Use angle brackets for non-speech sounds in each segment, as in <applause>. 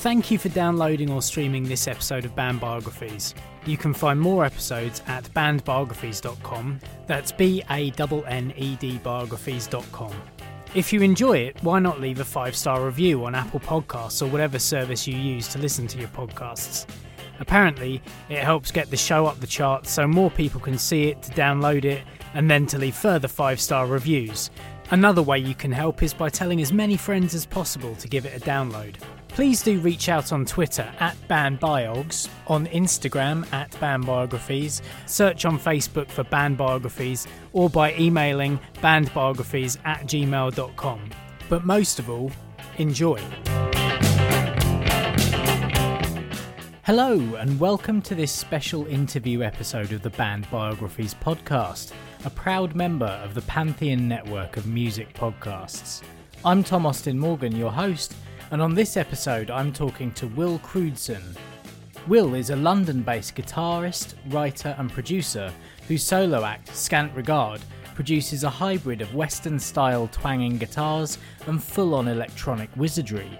Thank you for downloading or streaming this episode of Band Biographies. You can find more episodes at bandbiographies.com. That's B A N N E D biographies.com. If you enjoy it, why not leave a five star review on Apple Podcasts or whatever service you use to listen to your podcasts? Apparently, it helps get the show up the charts so more people can see it, to download it, and then to leave further five star reviews. Another way you can help is by telling as many friends as possible to give it a download. Please do reach out on Twitter at BandBiogs, on Instagram at BandBiographies, search on Facebook for BandBiographies, or by emailing bandbiographies at gmail.com. But most of all, enjoy. Hello, and welcome to this special interview episode of the Band Biographies podcast, a proud member of the Pantheon network of music podcasts. I'm Tom Austin Morgan, your host and on this episode, I'm talking to Will Crewdson. Will is a London based guitarist, writer, and producer whose solo act, Scant Regard, produces a hybrid of Western style twanging guitars and full on electronic wizardry.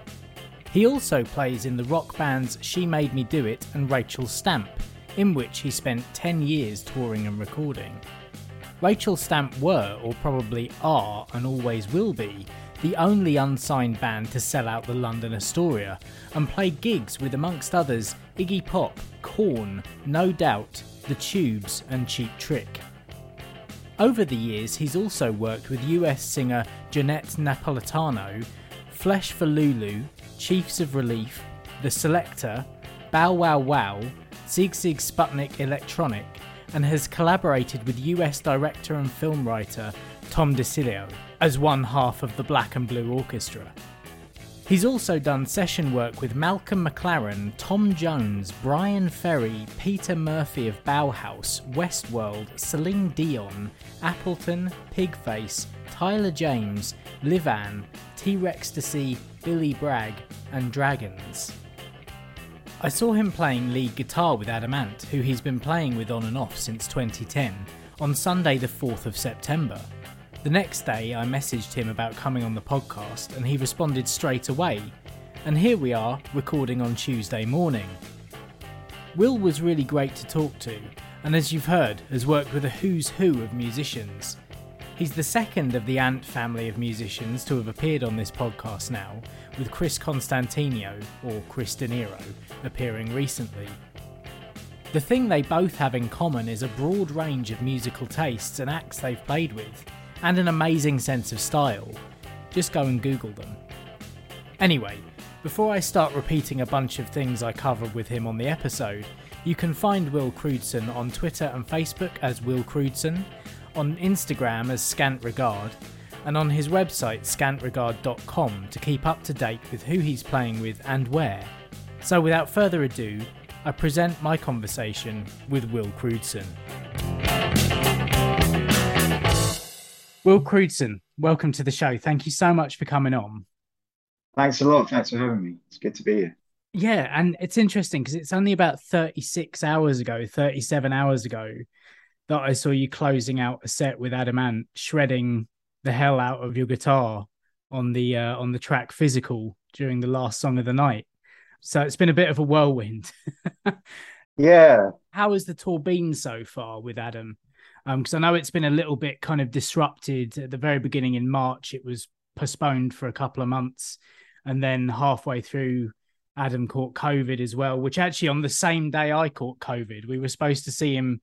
He also plays in the rock bands She Made Me Do It and Rachel Stamp, in which he spent 10 years touring and recording. Rachel Stamp were, or probably are, and always will be, the only unsigned band to sell out the London Astoria, and played gigs with, amongst others, Iggy Pop, Korn, No Doubt, The Tubes, and Cheap Trick. Over the years, he's also worked with US singer Johnette Napolitano, Flesh for Lulu, Chiefs of Relief, The Selecter, Bow Wow Wow, Sigue Sigue Sputnik Electronic, and has collaborated with US director and film writer Tom DiCillo as one half of the Black and Blue Orchestra. He's also done session work with Malcolm McLaren, Tom Jones, Bryan Ferry, Peter Murphy of Bauhaus, Westworld, Celine Dion, Appleton, Pigface, Tyler James, Livan, T Rextasy, Billy Bragg, and Dragons. I saw him playing lead guitar with Adam Ant, who he's been playing with on and off since 2010, on Sunday, the 4th of September. The next day, I messaged him about coming on the podcast, and he responded straight away. And here we are, recording on Tuesday morning. Will was really great to talk to, and as you've heard, has worked with a who's who of musicians. He's the second of the Ant family of musicians to have appeared on this podcast now, with Chris Constantinou, or Chris De Niro, appearing recently. The thing they both have in common is a broad range of musical tastes and acts they've played with, and an amazing sense of style. Just go and Google them. Anyway, before I start repeating a bunch of things I covered with him on the episode, you can find Will Crewdson on Twitter and Facebook as Will Crewdson, on Instagram as Scant Regard, and on his website scantregard.com to keep up to date with who he's playing with and where. So without further ado, I present my conversation with Will Crewdson. Will Crewdson, welcome to the show. Thank you so much for coming on. Thanks a lot. Thanks for having me. It's good to be here. Yeah, and it's interesting because it's only about 36 hours ago, 37 hours ago, that I saw you closing out a set with Adam Ant, shredding the hell out of your guitar on the uh, on the track physical during the last song of the night. So it's been a bit of a whirlwind. <laughs> yeah. How has the tour been so far with Adam? Because um, I know it's been a little bit kind of disrupted at the very beginning in March. It was postponed for a couple of months, and then halfway through, Adam caught COVID as well. Which actually, on the same day I caught COVID, we were supposed to see him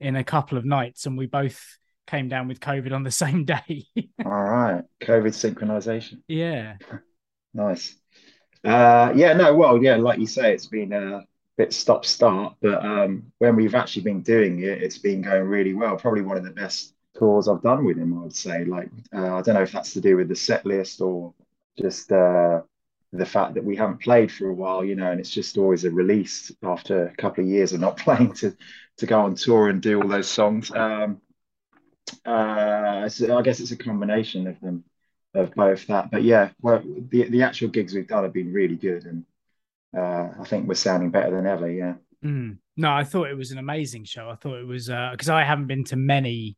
in a couple of nights, and we both came down with COVID on the <laughs> same day. All right, COVID synchronization. Yeah, <laughs> nice. Uh, yeah, no, well, yeah, like you say, it's been uh, bit stop start, but um, when we've actually been doing it, it's been going really well. Probably one of the best tours I've done with him, I would say. Like, uh, I don't know if that's to do with the set list or just uh, the fact that we haven't played for a while, you know, and it's just always a release after a couple of years of not <laughs> playing to to go on tour and do all those songs. Um, uh, so I guess it's a combination of them, of both that. But yeah, well, the the actual gigs we've done have been really good, and uh, I think we're sounding better than ever. Yeah. Mm. No, I thought it was an amazing show. I thought it was because uh, I haven't been to many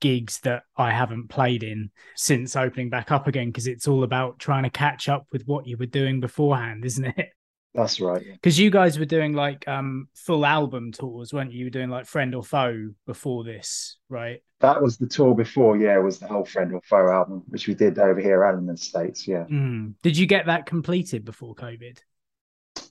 gigs that I haven't played in since opening back up again because it's all about trying to catch up with what you were doing beforehand, isn't it? <laughs> That's right. Because you guys were doing like um full album tours, weren't you? You were doing like Friend or Foe before this, right? That was the tour before, yeah, was the whole Friend or Foe album, which we did over here and in the States, yeah. Mm. Did you get that completed before COVID?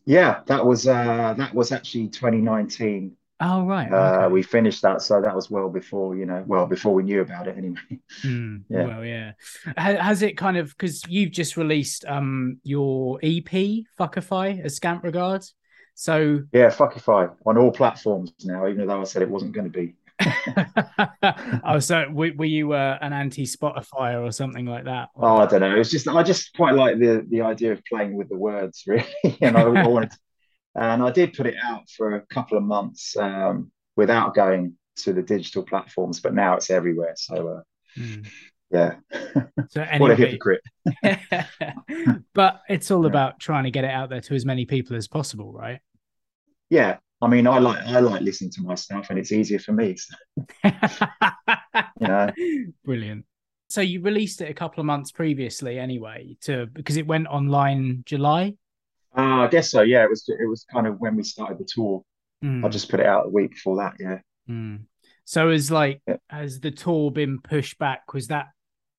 Yeah, that was uh that was actually 2019. Oh right. Uh, we finished that, so that was well before you know, well before we knew about it anyway. <laughs> Mm, yeah. Well, yeah. Has it kind of because you've just released um your EP Fuckify as Scant Regards? So yeah, Fuckify on all platforms now, even though I said it wasn't going to be. <laughs> oh, so were, were you uh, an anti Spotify or something like that? Oh, I don't know. It was just I just quite like the the idea of playing with the words, <laughs> really. and I, I wanted, to, and I did put it out for a couple of months um, without going to the digital platforms, but now it's everywhere. So. Uh, mm. Yeah. So anyway, <laughs> what a hypocrite. but it's all yeah. about trying to get it out there to as many people as possible, right? Yeah, I mean, I like I like listening to my stuff, and it's easier for me. So. <laughs> yeah, brilliant. So you released it a couple of months previously, anyway, to because it went online July. Uh, I guess so. Yeah, it was. It was kind of when we started the tour. Mm. I just put it out a week before that. Yeah. Mm. So as like yeah. has the tour been pushed back? Was that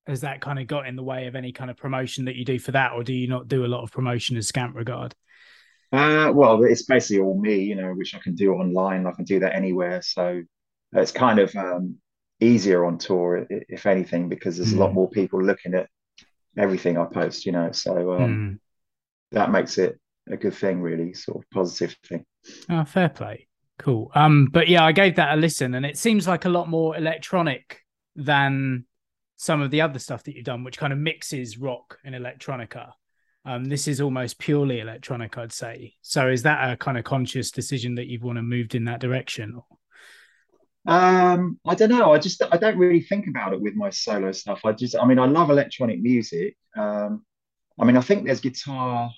has that kind of got in the way of any kind of promotion that you do for that, or do you not do a lot of promotion as Scant Regard? Uh, well, it's basically all me, you know, which I can do online. I can do that anywhere. So it's kind of um, easier on tour, if anything, because there's mm. a lot hmm. more people looking at everything I post, you know. So um, mm. that makes it a good thing, really, sort of positive thing. Oh, fair play. Cool. Um, but yeah, I gave that a listen, and it seems like a lot more electronic than some of the other stuff that you've done, which kind of mixes rock and electronica. Um, this is almost purely electronic, I'd say. So is that a kind of conscious decision that you've want to moved in that direction? Um, I don't know. I just I don't really think about it with my solo stuff. I just I mean I love electronic music. Um, I mean I think there's guitar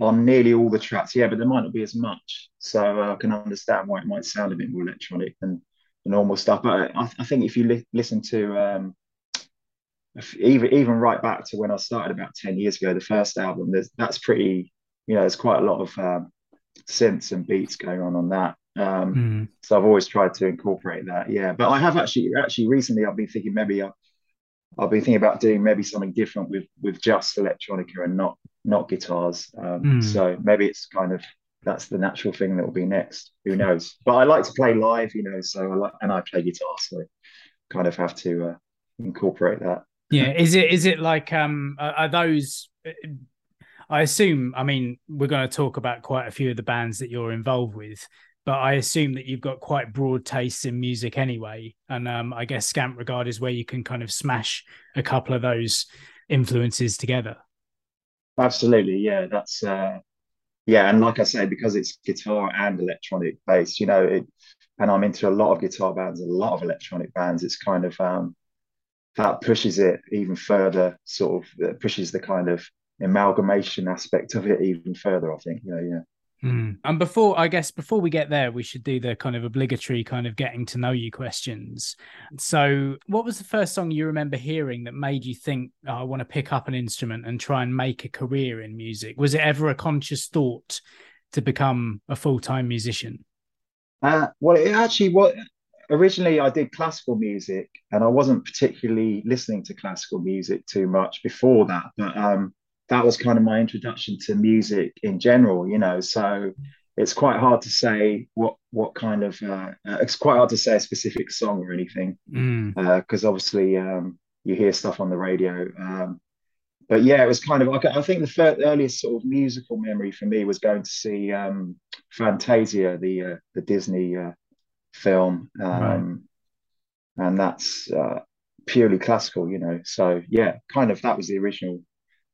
on nearly all the tracks, yeah, but there might not be as much. So I can understand why it might sound a bit more electronic than the normal stuff. But I, I think if you li- listen to um, even even right back to when I started about ten years ago, the first album. There's that's pretty, you know, there's quite a lot of um, synths and beats going on on that. Um, mm. So I've always tried to incorporate that. Yeah, but I have actually actually recently I've been thinking maybe I, I've been thinking about doing maybe something different with with just electronica and not not guitars. Um, mm. So maybe it's kind of that's the natural thing that will be next. Who knows? But I like to play live, you know. So I like and I play guitar, so kind of have to uh, incorporate that yeah is it is it like um are those i assume i mean we're going to talk about quite a few of the bands that you're involved with but i assume that you've got quite broad tastes in music anyway. And um i guess scant regard is where you can kind of smash a couple of those influences together. Absolutely yeah that's uh yeah and like i say because it's guitar and electronic based you know it and i'm into a lot of guitar bands a lot of electronic bands it's kind of um that pushes it even further, sort of pushes the kind of amalgamation aspect of it even further, I think. Yeah, yeah. Mm. And before, I guess, before we get there, we should do the kind of obligatory kind of getting to know you questions. So, what was the first song you remember hearing that made you think, oh, I want to pick up an instrument and try and make a career in music? Was it ever a conscious thought to become a full time musician? Uh, well, it actually was originally I did classical music and I wasn't particularly listening to classical music too much before that, but um, that was kind of my introduction to music in general, you know. So it's quite hard to say what what kind of uh, uh, it's quite hard to say a specific song or anything because mm. uh, obviously um, you hear stuff on the radio. Um, but yeah, it was kind of like I think the first, earliest sort of musical memory for me was going to see um, Fantasia, the uh, the Disney uh, film, um, right. and that's uh, purely classical, you know. So yeah, kind of that was the original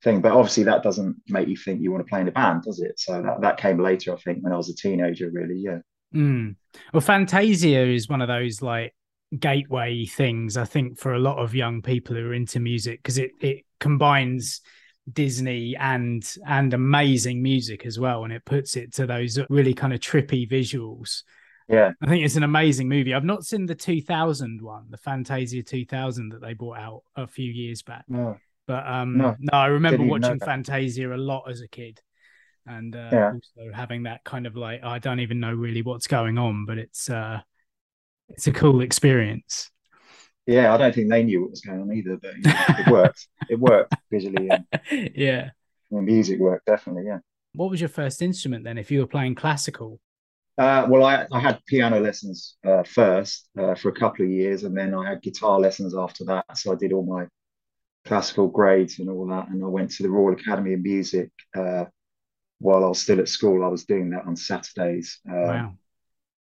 thing. But obviously, that doesn't make you think you want to play in a band, does it? So that, that came later, I think, when I was a teenager. Really, yeah. Mm. Well, Fantasia is one of those like gateway things I think for a lot of young people who are into music because it it combines Disney and and amazing music as well, and it puts it to those really kind of trippy visuals. Yeah. I think it's an amazing movie. I've not seen the 2000 one, the Fantasia 2000 that they brought out a few years back. No. But um, no, no I remember watching Fantasia a lot as a kid. and uh, Yeah. also having that kind of like I don't even know really what's going on, but it's uh, it's a cool experience. Yeah, I don't think they knew what was going on either, but you know, it worked. <laughs> It worked visually and yeah. the music worked definitely. Yeah. What was your first instrument then? If you were playing classical, Uh, well, I, I had piano lessons uh, first uh, for a couple of years, and then I had guitar lessons after that. So I did all my classical grades and all that, and I went to the Royal Academy of Music uh, while I was still at school. I was doing that on Saturdays. Uh, wow.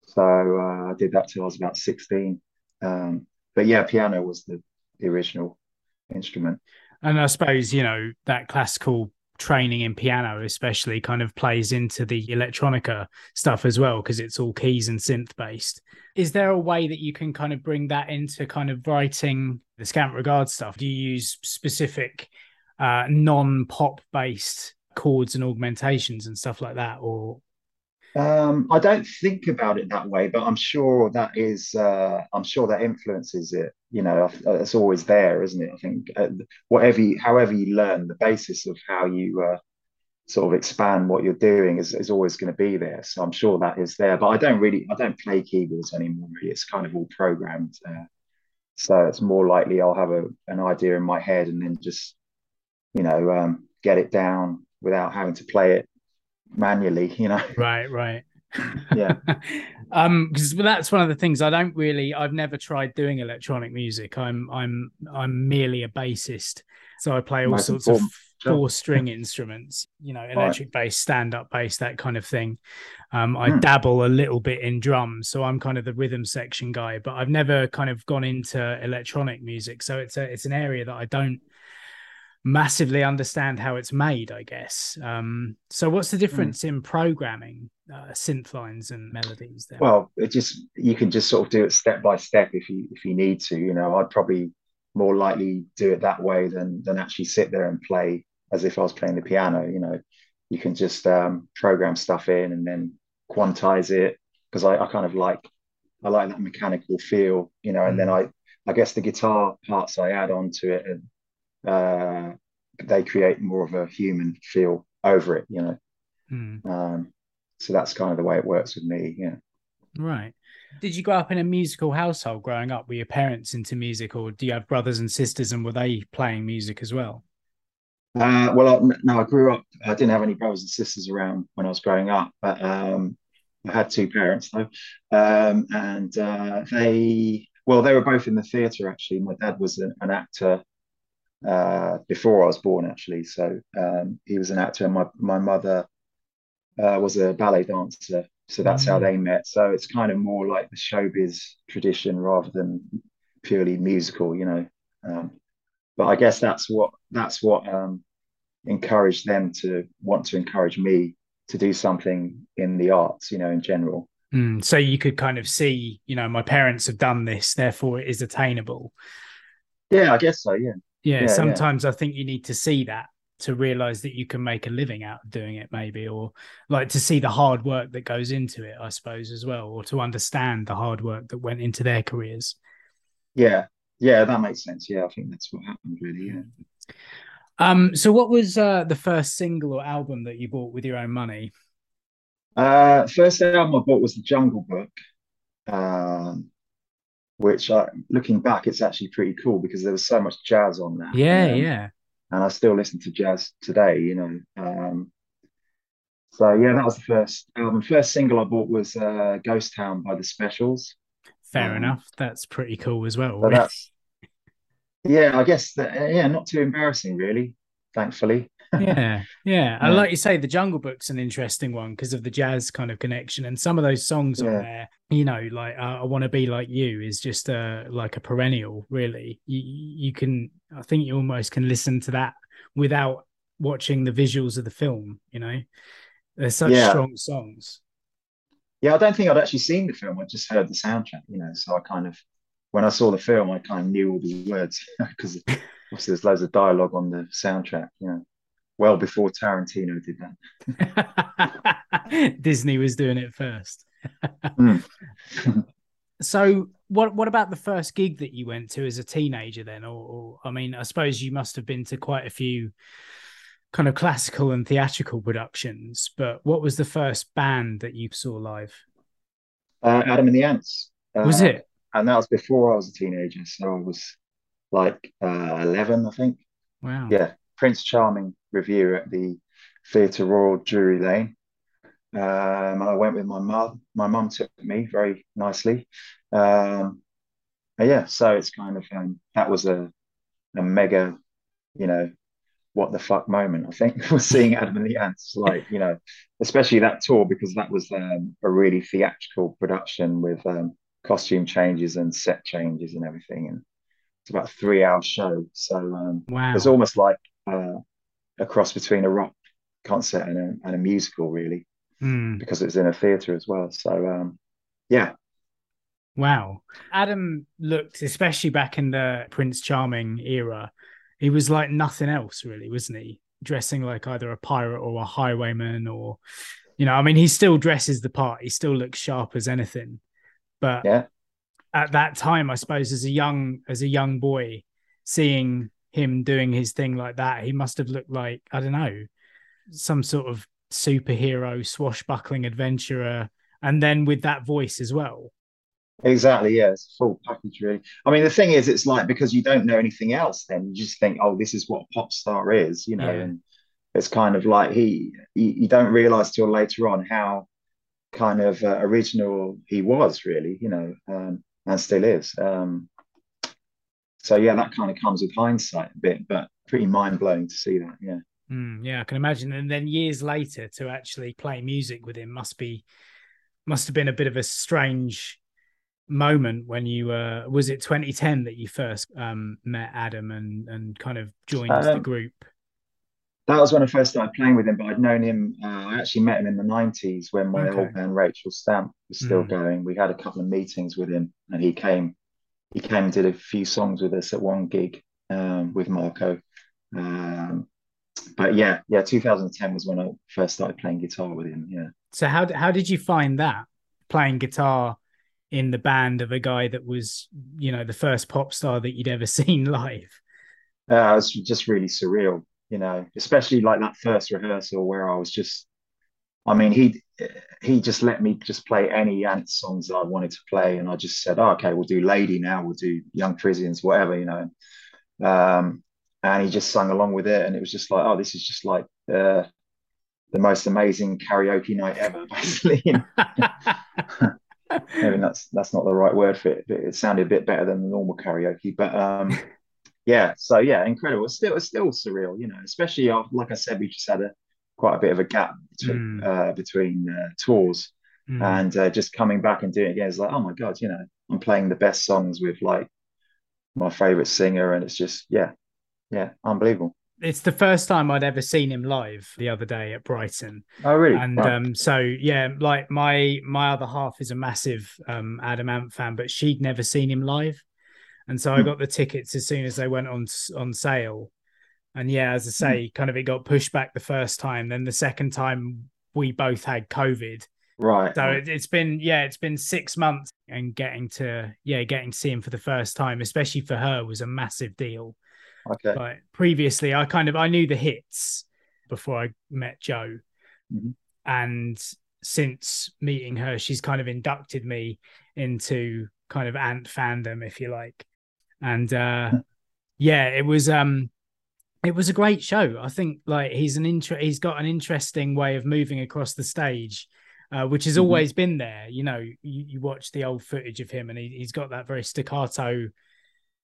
So uh, I did that till I was about 16. Um, but yeah, piano was the, the original instrument. And I suppose, you know, that classical training in piano, especially, kind of plays into the electronica stuff as well, because it's all keys and synth based. Is there a way that you can kind of bring that into kind of writing the scant regard stuff? Do you use specific uh, non pop based chords and augmentations and stuff like that? Or, Um, I don't think about it that way, but I'm sure that is, uh, I'm sure that influences it. You know, it's always there, isn't it? I think uh, whatever, you, however you learn, the basis of how you uh, sort of expand what you're doing is, is always going to be there. So I'm sure that is there. But I don't really, I don't play keyboards anymore. It's kind of all programmed. Uh, so it's more likely I'll have a, an idea in my head and then just, you know, um, get it down without having to play it manually. You know. right, right. Yeah. <laughs> um because that's one of the things i don't really i've never tried doing electronic music. I'm i'm i'm merely a bassist. So i play all Most sorts of four string instruments you know electric bass stand up bass that kind of thing. Um i dabble a little bit in drums so i'm kind of the rhythm section guy but i've never kind of gone into electronic music. So it's a it's an area that i don't massively understand how it's made i guess um so what's the difference in programming uh, synth lines and melodies then Well, it just you can just sort of do it step by step if you if you need to. You know, I'd probably more likely do it that way than than actually sit there and play as if I was playing the piano. You know, you can just um, program stuff in and then quantize it because I, I kind of like I like that mechanical feel. You know, and then I I guess the guitar parts I add onto it and uh, they create more of a human feel over it. You know. Hmm. Um, so that's kind of the way it works with me. Yeah. right did you grow up in a musical household growing up were your parents into music or do you have brothers and sisters and were they playing music as well Uh, well, I, no, I grew up. I didn't have any brothers and sisters around when I was growing up, but um, I had two parents though, um, and uh, they, well, they were both in the theatre actually. My dad was an, an actor uh, before I was born, actually, so um, he was an actor, and my my mother uh, was a ballet dancer, so that's how Mm. they met. So it's kind of more like the showbiz tradition rather than purely musical, you know. Um, but I guess that's what that's what um, encouraged them to want to encourage me to do something in the arts, you know, in general. Hmm. so you could kind of see you know my parents have done this therefore it is attainable Yeah, I guess so. Yeah, yeah, Yeah, sometimes i think you need to see that to realize that you can make a living out of doing it maybe or like to see the hard work that goes into it i suppose as well or to understand the hard work that went into their careers yeah, yeah. That makes sense. Yeah, I think that's what happened, really. Yeah. um so what was uh the first single or album that you bought with your own money Uh, first album I bought was the Jungle Book, um, which, I, looking back, it's actually pretty cool because there was so much jazz on that. yeah Um, yeah and I still listen to jazz today, you know. Um, so yeah, that was the first album. First single I bought was uh, Ghost Town by the Specials. fair um, enough that's pretty cool as well So yeah, I guess that yeah, not too embarrassing really, thankfully. Yeah yeah and Yeah. like you say the jungle book's an interesting one because of the jazz kind of connection and some of those songs on there you know like uh, i want to be like you is just uh like a perennial really you you can i think you almost can listen to that without watching the visuals of the film you know they're such Yeah. strong songs Yeah, I don't think I'd actually seen the film. I just heard the soundtrack, you know. So I kind of when I saw the film, I kind of knew all the words <laughs> because obviously there's loads of dialogue on the soundtrack, you know. Well before Tarantino did that. <laughs> disney was doing it first Mm. <laughs> so what what about the first gig that you went to as a teenager then or, or i mean i suppose you must have been to quite a few kind of classical and theatrical productions, but what was the first band that you saw live? Uh, Adam and the Ants. Uh, was it? And that was before I was a teenager, so I was like uh, eleven, I think. Wow. Yeah, Prince Charming revue at the Theatre Royal Drury Lane. Um, and I went with my mum. My mum took me very nicely. Um, yeah, so it's kind of um, that was a a mega, you know, what the fuck moment. I think <laughs> was seeing Adam and the Ants, like you know, especially that tour because that was um, a really theatrical production with um, costume changes and set changes and everything, and it's about a three hour show. So um, wow. it's almost like uh, a cross between a rock concert and a, and a musical, really, mm. because it's in a theatre as well. So um, yeah, Wow. Adam looked, especially back in the Prince Charming era, he was like nothing else, really, wasn't he? Dressing like either a pirate or a highwayman, or, you know, I mean, he still dresses the part. He still looks sharp as anything. But yeah. at that time, I suppose, as a young as a young boy, seeing him doing his thing like that, he must have looked like I don't know, some sort of superhero, swashbuckling adventurer, and then with that voice as well. Exactly. Yeah, it's full package, really. I mean, the thing is, it's like because you don't know anything else, then you just think, oh, this is what a pop star is, you know, yeah. and it's kind of like he, you, you don't realize till later on how kind of uh, original he was, really, you know, um, and still is. Um, so yeah, that kind of comes with hindsight a bit, but pretty mind blowing to see that. Yeah. Mm, yeah, I can imagine. And then years later, to actually play music with him must be must have been a bit of a strange moment when you uh was it 2010 that you first um met Adam and and kind of joined um, the group? That was when I first started playing with him, but I'd known him. Uh, I actually met him in the '90s when my okay. old band Rachel Stamp was still mm. going. We had a couple of meetings with him, and he came. He came and did a few songs with us at one gig um, with Marco. Um, but yeah, yeah, 2010 was when I first started playing guitar with him. Yeah. So how how did you find that playing guitar in the band of a guy that was, you know, the first pop star that you'd ever <laughs> seen live. Uh, it was just really surreal, you know, especially like that first rehearsal where I was just, I mean, he he just let me just play any Ant songs that I wanted to play, and I just said, oh, okay, we'll do Lady now, we'll do Young Parisians, whatever, you know. Um, and he just sung along with it, and it was just like, oh, this is just like uh, the most amazing karaoke night ever, <laughs> basically. maybe that's that's not the right word for it. But it sounded a bit better than the normal karaoke. But um, <laughs> yeah, so yeah, incredible. It's still it's still surreal, you know. Especially after, like I said, we just had a quite a bit of a gap between mm. uh, between uh, tours, mm. and uh, just coming back and doing it again is like, oh my god, you know, I'm playing the best songs with like my favorite singer, and it's just yeah, yeah, unbelievable it's the first time I'd ever seen him live the other day at Brighton. Oh, really? And um, so yeah, like my my other half is a massive um, Adam Ant fan, but she'd never seen him live, and so I hmm. got the tickets as soon as they went on on sale. And yeah, as I hmm. say, kind of it got pushed back the first time. Then the second time we both had COVID. Right. So it, it's been yeah, it's been six months, and getting to yeah, getting to see him for the first time, especially for her, was a massive deal Okay. But previously, I kind of I knew the hits before I met Joe, mm-hmm. and since meeting her, she's kind of inducted me into kind of ant fandom, if you like. And uh, yeah, it was um, it was a great show. I think like he's an inter- he's got an interesting way of moving across the stage. Uh, which has mm-hmm. always been there. You know, you, you, watch the old footage of him, and he, has got that very staccato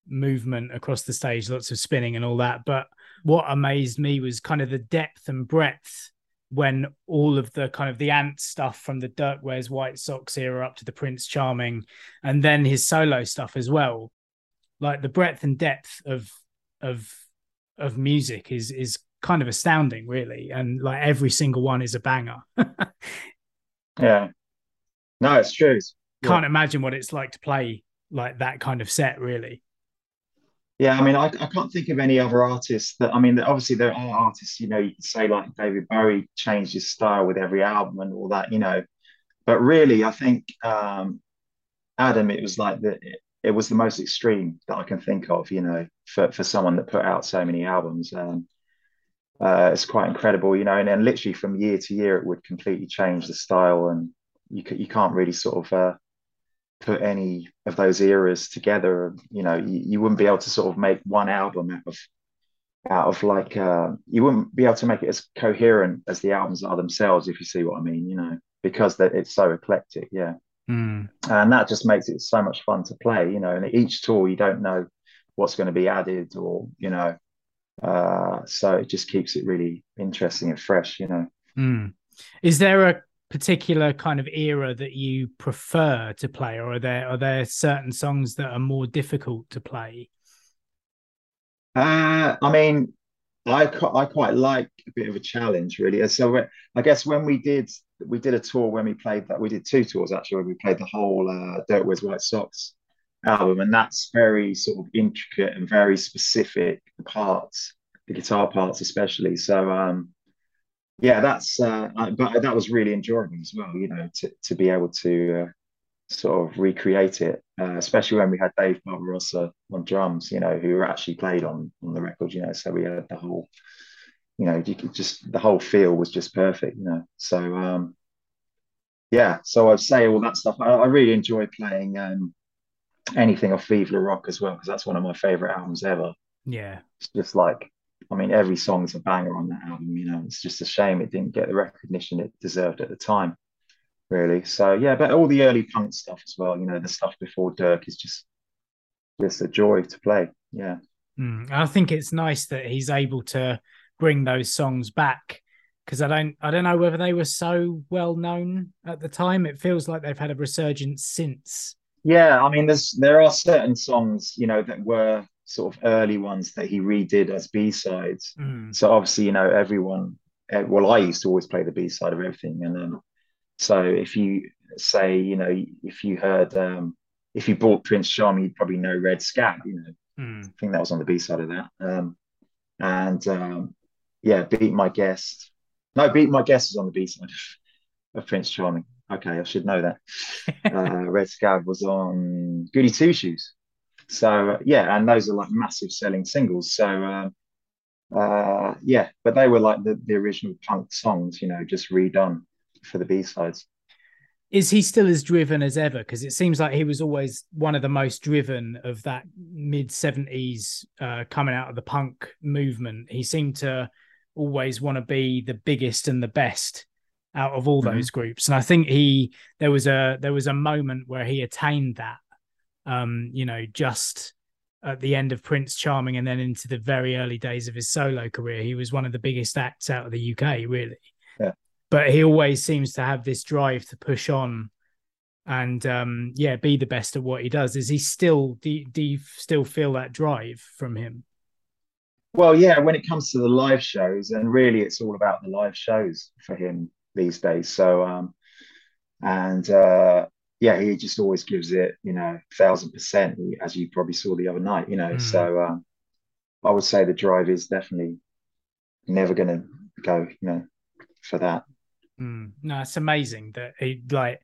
movement across the stage, lots of spinning and all that. But what amazed me was kind of the depth and breadth when all of the kind of the ant stuff from the Dirk Wears White Socks era up to the Prince Charming, and then his solo stuff as well. Like the breadth and depth of of of music is is kind of astounding, really. And like every single one is a banger. <laughs> yeah. No, it's true. Can't imagine what it's like to play like that kind of set, really. Yeah, I mean, I, I can't think of any other artists that. I mean, obviously there are artists. You know, you could say like David Bowie changed his style with every album and all that. You know, but really, I think um, Adam, it was like the it, was the most extreme that I can think of. You know, for for someone that put out so many albums. Um, uh, it's quite incredible, you know. And then literally from year to year, it would completely change the style, and you you can't really sort of uh, put any of those eras together. You know, you, you wouldn't be able to sort of make one album out of out of like uh, you wouldn't be able to make it as coherent as the albums are themselves, if you see what I mean. You know, because that it's so eclectic. Yeah. Mm. And that just makes it so much fun to play, you know. And each tour, you don't know what's going to be added or, you know, uh, so it just keeps it really interesting and fresh, you know. Mm. Is there a particular kind of era that you prefer to play, or are there are there certain songs that are more difficult to play? Uh, I mean, I I quite like a bit of a challenge, really. So I guess when we did we did a tour when we played that we did two tours actually where we played the whole uh, Dirk Wears White Socks album, and that's very sort of intricate and very specific parts, the guitar parts especially. So um, yeah, that's uh, but that was really enjoyable as well, you know, to to be able to uh, sort of recreate it, uh, especially when we had Dave Barbarossa on drums, you know, who actually played on on the record, you know, so we had the whole you know, you could just the whole feel was just perfect, you know. So um yeah, so I'd say all that stuff. I, I really enjoy playing um anything off Vive Le Rock as well, because that's one of my favorite albums ever. Yeah. It's just like I mean, every song's a banger on that album, you know. It's just a shame it didn't get the recognition it deserved at the time, really. So yeah, but all the early punk stuff as well, you know, the stuff before Dirk is just just a joy to play. Yeah. Mm, I think it's nice that he's able to bring those songs back because I don't I don't know whether they were so well known at the time. It feels like they've had a resurgence since. Yeah, I mean, there's there are certain songs you know that were sort of early ones that he redid as B sides. Mm. So obviously, you know, everyone. Eh, well, I used to always play the B side of everything, and then so if you say, you know, if you heard, um, if you bought Prince Charming, you'd probably know Red Scab. You know, mm. I think that was on the B side of that. Um, and um, yeah, Beat My Guest. No, Beat My Guest is on the B side of, of Prince Charming. Okay, I should know that. <laughs> uh, Red Scab was on Goody Two Shoes. So yeah, and those are like massive selling singles. So um, uh, yeah, but they were like the, the original punk songs, you know, just redone for the B sides. Is he still as driven as ever? Because it seems like he was always one of the most driven of that mid 70s uh, coming out of the punk movement. He seemed to always want to be the biggest and the best out of all mm-hmm. those groups and i think he there was a there was a moment where he attained that um you know just at the end of prince charming and then into the very early days of his solo career he was one of the biggest acts out of the uk really but he always seems to have this drive to push on and um yeah be the best at what he does is he still do, do you still feel that drive from him well, yeah, when it comes to the live shows, and really it's all about the live shows for him these days. So, um, and uh, yeah, he just always gives it, you know, thousand percent, as you probably saw the other night, you know. Mm. So, um, I would say the drive is definitely never going to go, you know, for that. Mm. No, it's amazing that he like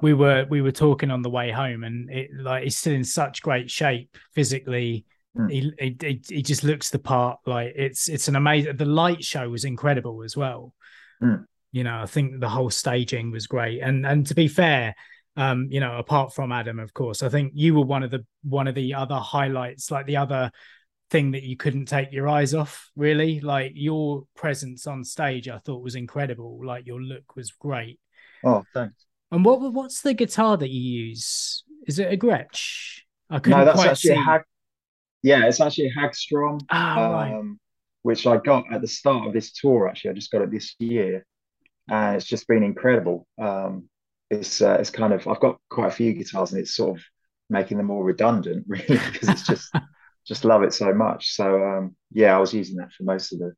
we were we were talking on the way home, and it like he's still in such great shape physically Mm. He, he he just looks the part. Like it's it's an amazing. The light show was incredible as well. Mm. You know, I think the whole staging was great. And and to be fair, um, you know, apart from Adam, of course, I think you were one of the one of the other highlights, like the other thing that you couldn't take your eyes off. Really, like your presence on stage, I thought was incredible. Like your look was great. Oh, thanks. And what what's the guitar that you use? Is it a Gretsch? I couldn't no, that's quite actually see. a Hag- yeah, it's actually a Hagstrom, ah, um, right. which I got at the start of this tour. Actually, I just got it this year, and it's just been incredible. Um, it's uh, it's kind of I've got quite a few guitars, and it's sort of making them more redundant, <laughs> really, because it's just <laughs> just love it so much. So um, yeah, I was using that for most of the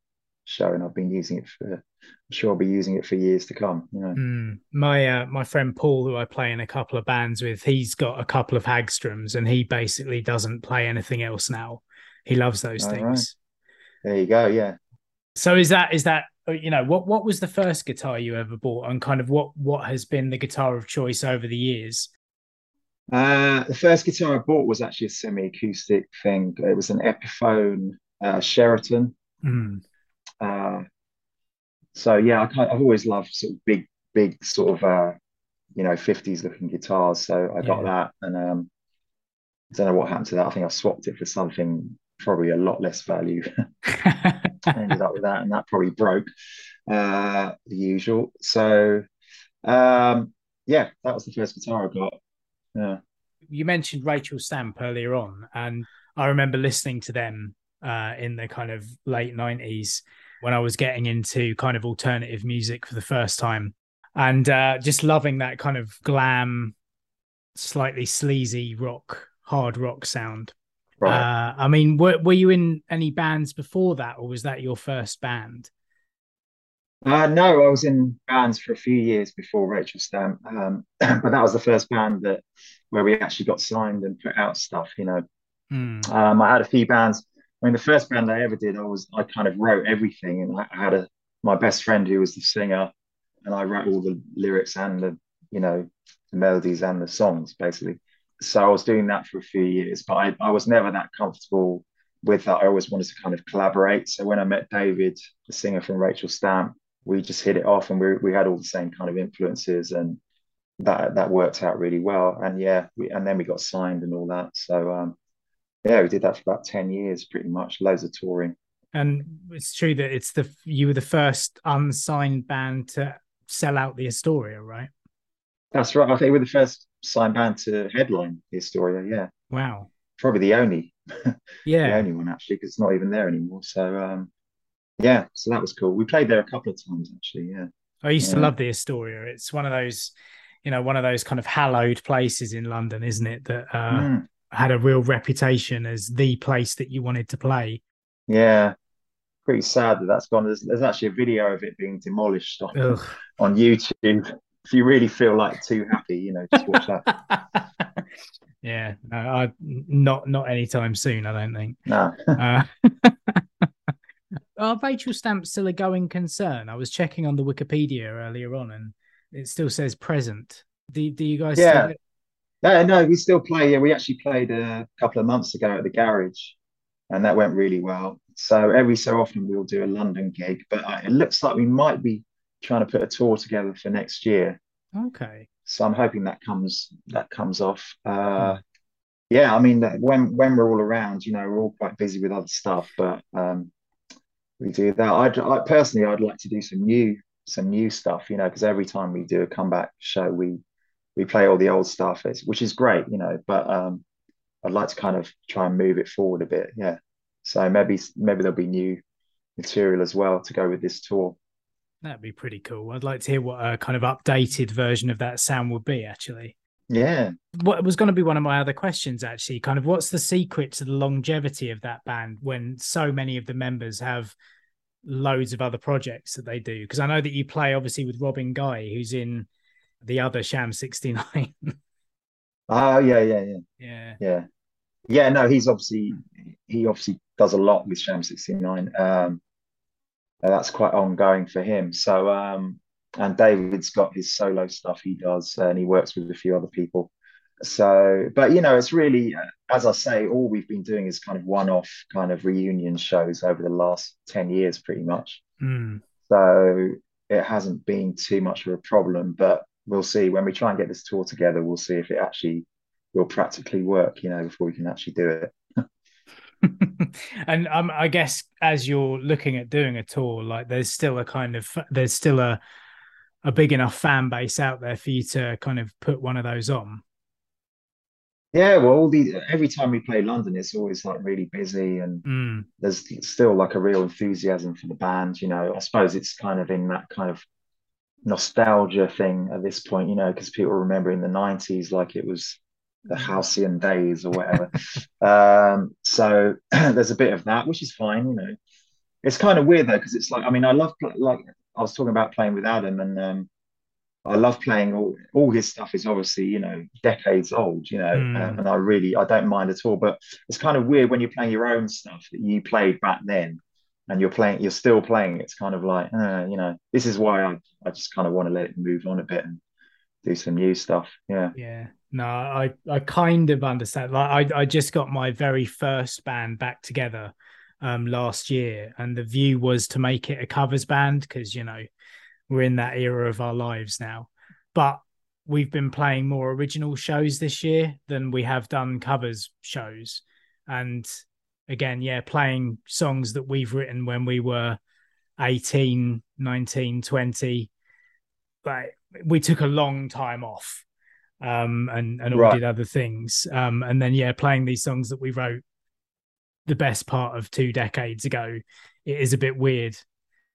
show, and I've been using it for. I'm sure I'll be using it for years to come. You know, mm, my uh, my friend Paul, who I play in a couple of bands with, he's got a couple of Hagstroms, and he basically doesn't play anything else now. He loves those things. Right. There you go. Yeah. So is that is that uh, you know what what was the first guitar you ever bought, and kind of what what has been the guitar of choice over the years? Uh, the first guitar I bought was actually a semi-acoustic thing. It was an Epiphone uh, Sheraton. Mm Uh, so yeah, I have always loved sort of big, big sort of uh, you know, 50s looking guitars. So I got yeah. that and um I don't know what happened to that. I think I swapped it for something probably a lot less value. <laughs> ended up with that, and that probably broke uh the usual. So um yeah, that was the first guitar I got. Yeah. You mentioned Rachel Stamp earlier on, and I remember listening to them uh, in the kind of late 90s when I was getting into kind of alternative music for the first time and uh, just loving that kind of glam, slightly sleazy rock, hard rock sound. Right. Uh, I mean, were, were you in any bands before that, or was that your first band? Uh, no, I was in bands for a few years before Rachel Stamp, um, <clears throat> but that was the first band that where we actually got signed and put out stuff. You know, mm. um, I had a few bands. I mean, the first band I ever did, I was I kind of wrote everything, and I had a my best friend who was the singer and I wrote all the lyrics and the you know the melodies and the songs basically. So I was doing that for a few years, but I, I was never that comfortable with that. I always wanted to kind of collaborate. So when I met David, the singer from Rachel Stamp, we just hit it off, and we we had all the same kind of influences, and that that worked out really well. And yeah, we, and then we got signed and all that. So um, yeah, we did that for about ten years, pretty much, loads of touring. And it's true that it's the you were the first unsigned band to sell out the Astoria, right? That's right. I think we're the first signed band to headline the Astoria. Yeah. Wow. Probably the only. <laughs> Yeah. the only one actually, because it's not even there anymore. So um, yeah, so that was cool. We played there a couple of times actually. Yeah. I used yeah. to love the Astoria. It's one of those, you know, one of those kind of hallowed places in London, isn't it? That uh, mm. had a real reputation as the place that you wanted to play. Yeah, pretty sad that that's gone. There's, there's actually a video of it being demolished on, on YouTube. If you really feel like too happy, you know, just watch that. <laughs> yeah, no, I, not not anytime soon. I don't think. No. uh, <laughs> <laughs> are Rachel stamps still a going concern? I was checking on the Wikipedia earlier on, and it still says present. Do do you guys? Yeah. No, no, we still play. Yeah, we actually played a couple of months ago at the garage, and that went really well. So every so often we'll do a London gig, but it looks like we might be trying to put a tour together for next year. Okay. So I'm hoping that comes that comes off. Uh, yeah, I mean when when we're all around, you know, we're all quite busy with other stuff, but um, we do that. I'd I, personally, I'd like to do some new some new stuff, you know, because every time we do a comeback show, we we play all the old stuff, which is great, you know, but um, I'd like to kind of try and move it forward a bit. Yeah. So maybe maybe there'll be new material as well to go with this tour. That'd be pretty cool. I'd like to hear what a kind of updated version of that sound would be, actually. Yeah. What was going to be one of my other questions, actually, kind of what's the secret to the longevity of that band when so many of the members have loads of other projects that they do? Because I know that you play obviously with Robin Guy, who's in the other Sham 69. <laughs> Oh, yeah, yeah, yeah. Yeah. Yeah. Yeah, no, he's obviously he obviously does a lot with Sham 69. Um, that's quite ongoing for him. So, um, and David's got his solo stuff he does, and he works with a few other people. So, but you know, it's really, as I say, all we've been doing is kind of one-off kind of reunion shows over the last ten years, pretty much. Mm. So it hasn't been too much of a problem, but we'll see when we try and get this tour together. We'll see if it actually will practically work, you know, before we can actually do it. <laughs> and um, I guess as you're looking at doing a tour, like there's still a kind of there's still a a big enough fan base out there for you to kind of put one of those on. Yeah, well, all the every time we play London, it's always like really busy, and mm. there's still like a real enthusiasm for the band. You know, I suppose it's kind of in that kind of nostalgia thing at this point, you know, because people remember in the '90s like it was the halcyon days or whatever. <laughs> um, so <clears throat> there's a bit of that, which is fine, you know. It's kind of weird though, because it's like I mean, I love like I was talking about playing with Adam, and um, I love playing all all his stuff is obviously you know decades old, you know, mm. um, and I really I don't mind at all. But it's kind of weird when you're playing your own stuff that you played back then, and you're playing you're still playing. It's kind of like uh, you know this is why I I just kind of want to let it move on a bit and do some new stuff. Yeah. Yeah. No, I I kind of understand. Like I I just got my very first band back together um, last year, and the view was to make it a covers band because you know we're in that era of our lives now. But we've been playing more original shows this year than we have done covers shows, and again, yeah, playing songs that we've written when we were 18, 19, 20. Like we took a long time off um, and and all right. did other things. Um, and then yeah, playing these songs that we wrote the best part of two decades ago, it is a bit weird.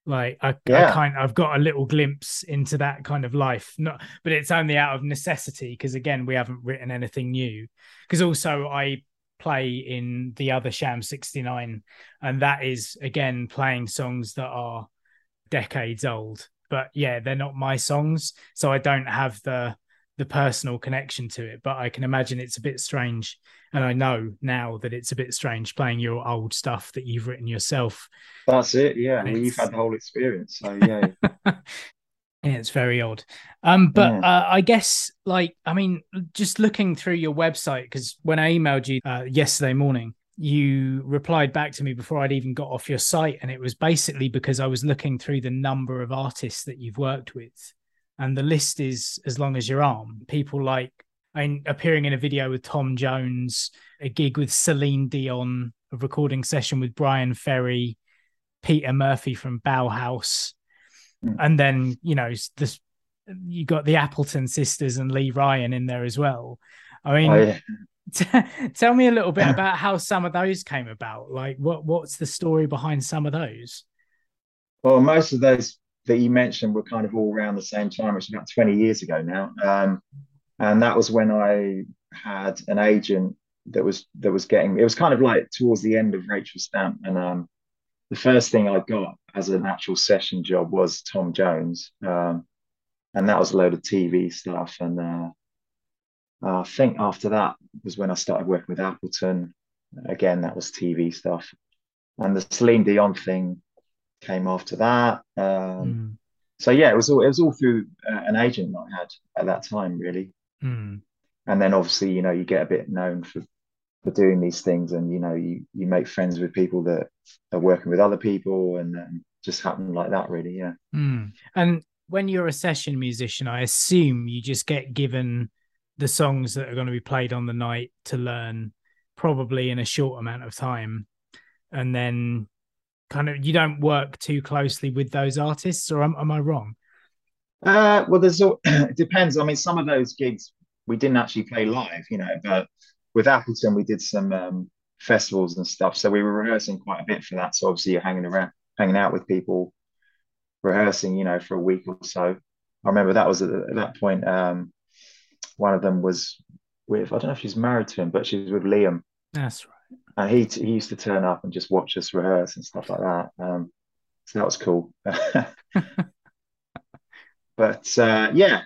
Like I, yeah. I kind, I've got a little glimpse into that kind of life. Not, but it's only out of necessity because again, we haven't written anything new. Because also, I play in the other Sham 69, and that is again playing songs that are decades old. But yeah, they're not my songs, so I don't have the the personal connection to it. But I can imagine it's a bit strange, and I know now that it's a bit strange playing your old stuff that you've written yourself. That's it. Yeah, well, you've had the whole experience, so <laughs> yeah. Yeah, it's very odd. Um, but yeah. uh, I guess, like, I mean, just looking through your website, because when I emailed you uh, yesterday morning, you replied back to me before I'd even got off your site. And it was basically because I was looking through the number of artists that you've worked with. And the list is as long as your arm. People like I mean, appearing in a video with Tom Jones, a gig with Celine Dion, a recording session with Bryan Ferry, Peter Murphy from Bauhaus, Mm. And then, you know, this you got the Appleton sisters and Lee Ryan in there as well. I mean, oh, yeah. <laughs> t- tell me a little bit <laughs> about how some of those came about. Like, what what's the story behind some of those? Well, most of those that you mentioned were kind of all around the same time, which is about 20 years ago now. Um, and that was when I had an agent that was that was getting it was kind of like towards the end of Rachel Stamp and um, the first thing I got as an actual session job was Tom Jones, um, and that was a load of TV stuff. And uh, I think after that was when I started working with Appleton. Again, that was TV stuff, and the Celine Dion thing came after that. Um, mm. So yeah, it was all it was all through uh, an agent that I had at that time, really. Mm. And then obviously, you know, you get a bit known for for doing these things and you know you you make friends with people that are working with other people and um, just happen like that really yeah mm. and when you're a session musician i assume you just get given the songs that are going to be played on the night to learn probably in a short amount of time and then kind of you don't work too closely with those artists or am, am i wrong uh well there's all, <clears throat> it depends i mean some of those gigs we didn't actually play live you know but with Appleton, we did some um, festivals and stuff, so we were rehearsing quite a bit for that. So obviously, you're hanging around, hanging out with people, rehearsing, you know, for a week or so. I remember that was at, at that point. Um, one of them was with I don't know if she's married to him, but she's with Liam. That's right. And he he used to turn up and just watch us rehearse and stuff like that. Um, so that was cool. <laughs> but uh, yeah,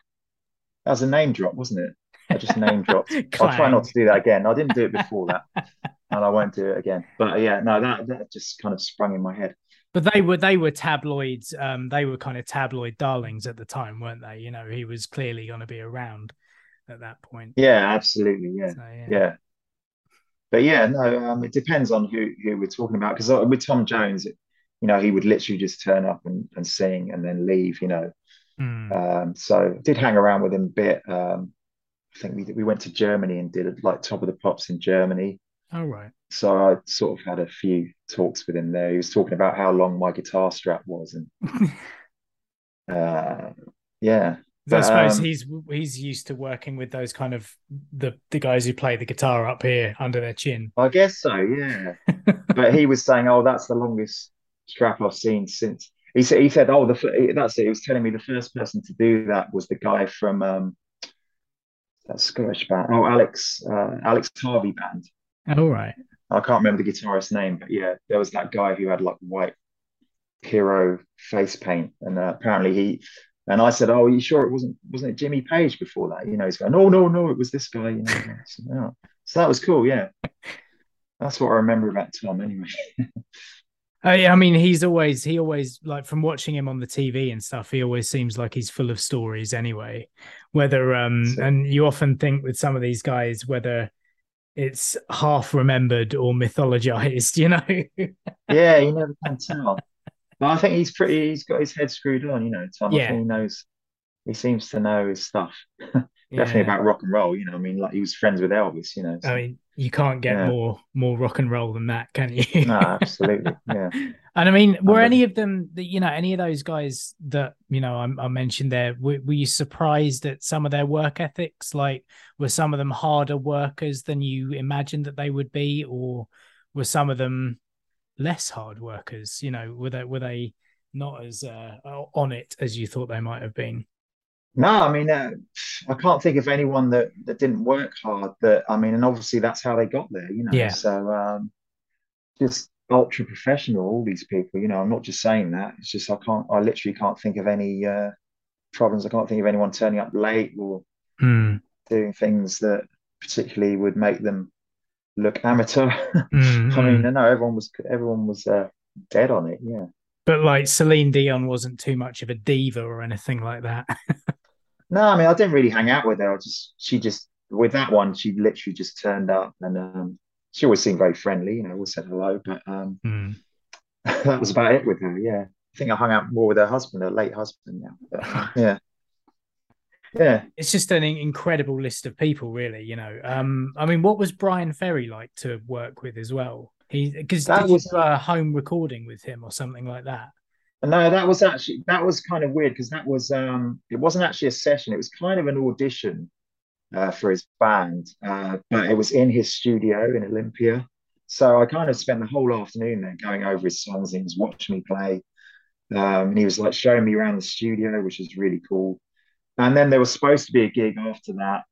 that was a name drop, wasn't it? I just name dropped. <laughs> I'll try not to do that again. I didn't do it before that, <laughs> and I won't do it again. But yeah, no, that that just kind of sprung in my head. But they were they were tabloids. Um, they were kind of tabloid darlings at the time, weren't they? You know, he was clearly going to be around at that point. Yeah, absolutely. Yeah, so, yeah. yeah. But yeah, no, um, it depends on who who we're talking about. Because uh, with Tom Jones, you know, he would literally just turn up and, and sing and then leave. You know, mm. um, so did hang around with him a bit. Um, I think we we went to Germany and did like Top of the Pops in Germany. Oh right. So I sort of had a few talks with him there. He was talking about how long my guitar strap was, and <laughs> uh, yeah. But, I suppose um, he's he's used to working with those kind of the the guys who play the guitar up here under their chin. I guess so, yeah. <laughs> but he was saying, "Oh, that's the longest strap I've seen since." He said, "He said, oh, the that's it." He was telling me the first person to do that was the guy from um, that Scottish band. Oh, Alex uh, Alex Harvey band. All right. I can't remember the guitarist's name, but yeah, there was that guy who had like white hero face paint, and uh, apparently he. And I said, "Oh, are you sure it wasn't wasn't it Jimmy Page before that?" You know, he's going, "No, no, no, it was this guy." You know, so, yeah. so that was cool. Yeah, that's what I remember about Tom, anyway. <laughs> I, I mean, he's always he always like from watching him on the TV and stuff. He always seems like he's full of stories. Anyway, whether um so, and you often think with some of these guys whether it's half remembered or mythologized, <laughs> you know? yeah, you never can tell. But I think he's pretty. He's got his head screwed on. You know, Tom. Yeah. I think he knows. He seems to know his stuff. <laughs> Definitely yeah. about rock and roll. You know, I mean, like he was friends with Elvis. You know. So. I mean, you can't get yeah. more more rock and roll than that, can you? no, absolutely. <laughs> Yeah. and I mean, were any of them, you know, any of those guys that you know I, I mentioned there, were, were, you surprised at some of their work ethics? Like, were some of them harder workers than you imagined that they would be, or were some of them less hard workers? You know, were they were they not as uh, on it as you thought they might have been? No, I mean, uh, I can't think of anyone that that didn't work hard. That I mean, and obviously that's how they got there, you know. Yeah. So um, just ultra professional, all these people. You know, I'm not just saying that. It's just I can't. I literally can't think of any uh, problems. I can't think of anyone turning up late or mm. doing things that particularly would make them look amateur. Mm. <laughs> I mean, no, everyone was everyone was uh, dead on it. Yeah. But like Celine Dion wasn't too much of a diva or anything like that. <laughs> No, I mean, I didn't really hang out with her. I just, she just, with that one, she literally just turned up and um, she always seemed very friendly, you know, always said hello. But um, <laughs> mm. that was about it with her. Yeah. I think I hung out more with her husband, her late husband now. But, yeah. Yeah. It's just an incredible list of people, really. You know, um, I mean, what was Bryan Ferry like to work with as well? He because that was a home recording with him or something like that. No, that was actually that was kind of weird because that was um it wasn't actually a session, it was kind of an audition uh, for his band, uh, but it was in his studio in Olympia. So I kind of spent the whole afternoon there going over his songs. He was watching me play, um, and he was like showing me around the studio, which was really cool. And then there was supposed to be a gig after that,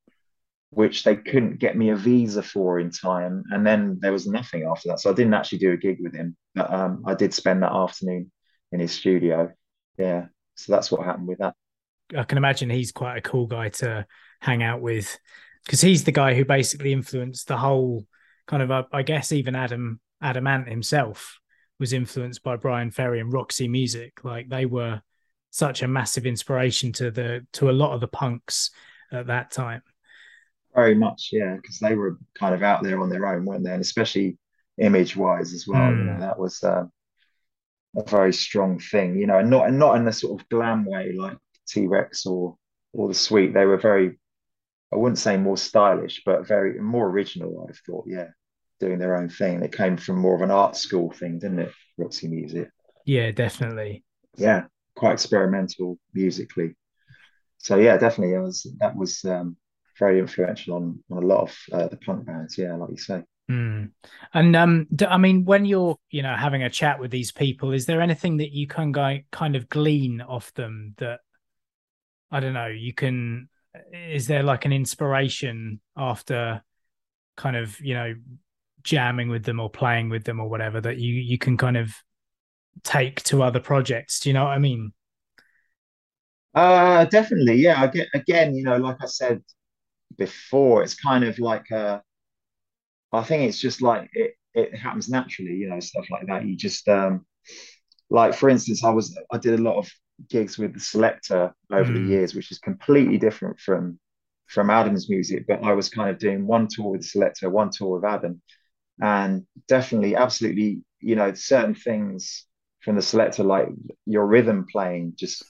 which they couldn't get me a visa for in time. And then there was nothing after that, so I didn't actually do a gig with him. But um, I did spend that afternoon in his studio. Yeah. So that's what happened with that. I can imagine he's quite a cool guy to hang out with because he's the guy who basically influenced the whole kind of, uh, I guess, even Adam Adam Ant himself was influenced by Bryan Ferry and Roxy Music. Like they were such a massive inspiration to the to a lot of the punks at that time. Very much, yeah, because they were kind of out there on their own, weren't they? And especially image wise as well. Mm. You know, hmm. that was uh, a very strong thing, you know, and not and not in a sort of glam way like T Rex or or the Sweet. They were very, I wouldn't say more stylish, but very more original. I thought, yeah, doing their own thing. It came from more of an art school thing, didn't it? Roxy Music. Yeah, definitely. Yeah, quite experimental musically. So yeah, definitely, it was that was um, very influential on, on a lot of uh, the punk bands. Yeah, like you say. Mm. And um, I mean, when you're you know having a chat with these people, is there anything that you can go, kind of glean off them that I don't know? You can. Is there like an inspiration after kind of you know jamming with them or playing with them or whatever that you you can kind of take to other projects? Do you know what I mean? Uh, definitely. Yeah. Get again. You know, like I said before, it's kind of like a I think it's just like it it happens naturally, you know, stuff like that. You just um like for instance, I was I did a lot of gigs with the Selecter over mm. the years, which is completely different from from Adam's music, but I was kind of doing one tour with the selecter, one tour with Adam. And definitely, absolutely, you know, certain things from the Selecter, like your rhythm playing just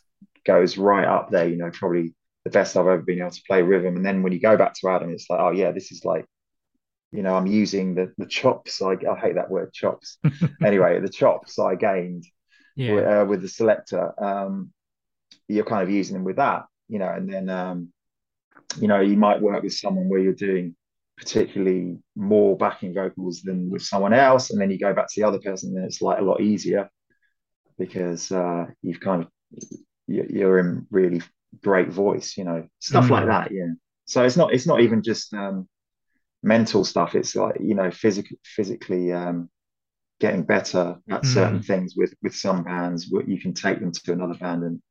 goes right up there, you know, probably the best I've ever been able to play rhythm. And then when you go back to Adam, it's like, oh yeah, this is like you know, I'm using the the chops. I, I hate that word chops. <laughs> anyway, the chops I gained yeah. with, uh, with the Selecter. Um, you're kind of using them with that, you know, and then um, you know you might work with someone where you're doing particularly more backing vocals than with someone else, and then you go back to the other person, and it's like a lot easier because uh, you've kind of you're in really great voice, you know, stuff mm. like that. Yeah. So it's not it's not even just um, mental stuff it's like you know physically physically um getting better at mm. certain things with with some bands you can take them to another band and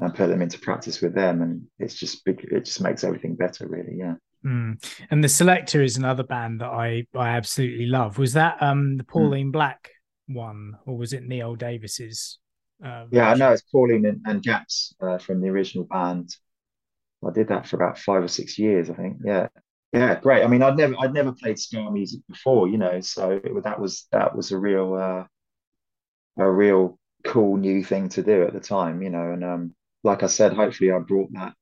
and put them into practice with them and it's just big it just makes everything better really yeah mm. and the Selecter is another band that i i absolutely love was that um the mm. pauline mm. black one or was it neil Davies's uh, yeah i know it's pauline and, and Gaps uh, from the original band i did that for about five or six years i think yeah Yeah, great. I mean, I'd never I'd never played ska music before, you know, so it, that was that was a real uh, a real cool new thing to do at the time, you know. And um, like I said, hopefully I brought that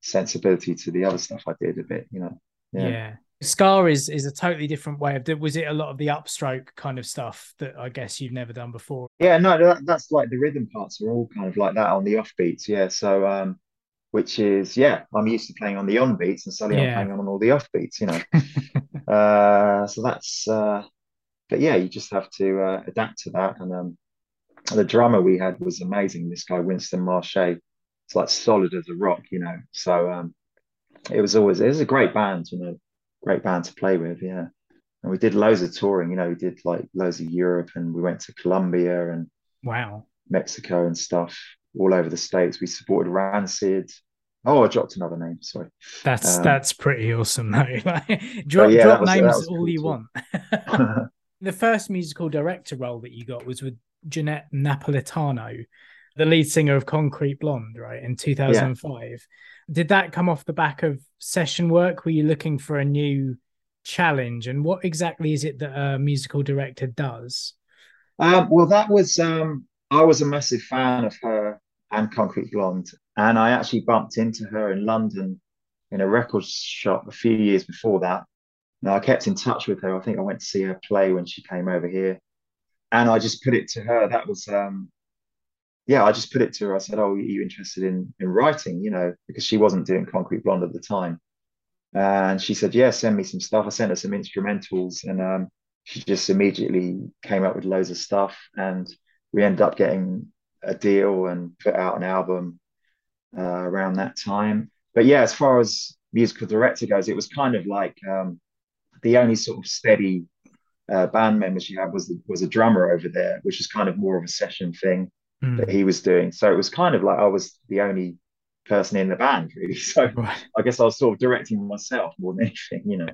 sensibility to the other stuff I did a bit, you know. Yeah. yeah. Ska is is a totally different way of. Was it a lot of the upstroke kind of stuff that I guess you've never done before? Yeah, no, that, that's like the rhythm parts are all kind of like that on the offbeats. Yeah, so um, which is yeah, I'm used to playing on the on beats, and suddenly yeah. I'm playing on all the off beats. You know, <laughs> uh, so that's. Uh, but yeah, you just have to uh, adapt to that. And um, the drummer we had was amazing. This guy Winston Marche, it's like solid as a rock. You know, so um, it was always it was a great band. You know, great band to play with. Yeah. And we did loads of touring, you know, we did like loads of Europe and we went to Colombia and wow, Mexico and stuff all over the states. We supported Rancid. Oh, I dropped another name. Sorry. That's um, that's pretty awesome though. <laughs> drop yeah, drop was, names all cool you too. want. <laughs> <laughs> the first musical director role that you got was with Johnette Napolitano, the lead singer of Concrete Blonde, right, in 2005. Yeah. Did that come off the back of session work? Were you looking for a new challenge? And what exactly is it that a musical director does? Um, well, that was um, I was a massive fan of her and Concrete Blonde, and I actually bumped into her in London in a record shop a few years before that. Now I kept in touch with her. I think I went to see her play when she came over here, and I just put it to her. That was, um, yeah, I just put it to her. I said, "Oh, are you interested in in writing?" You know, because she wasn't doing Concrete Blonde at the time, and she said, "Yeah, send me some stuff." I sent her some instrumentals, and um, she just immediately came up with loads of stuff and we ended up getting a deal and put out an album uh, around that time. But yeah, as far as musical director goes, it was kind of like um, the only sort of steady uh, band member she had was was a drummer over there, which was kind of more of a session thing mm. that he was doing. So it was kind of like I was the only person in the band, really. <laughs> So right. I guess I was sort of directing myself more than anything, you know.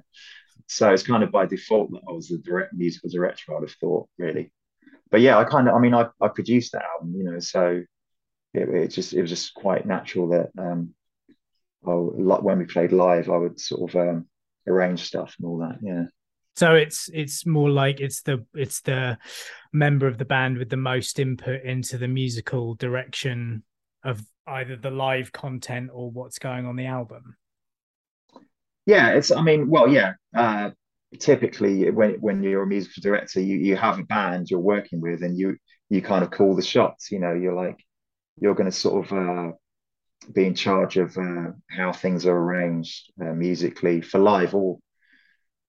So it's kind of by default that I was the direct musical director. I'd have thought, really but yeah, I kind of, I mean, I, I produced that album, you know, so it, it just, it was just quite natural that, um, oh, when we played live, I would sort of um, arrange stuff and all that. Yeah. So it's it's more like it's the it's the member of the band with the most input into the musical direction of either the live content or what's going on the album. Yeah, it's I mean, well, yeah. Uh, typically when when you're a musical director, you you have a band you're working with, and you you kind of call the shots. You know, you're like you're going to sort of uh, be in charge of uh, how things are arranged uh, musically for live or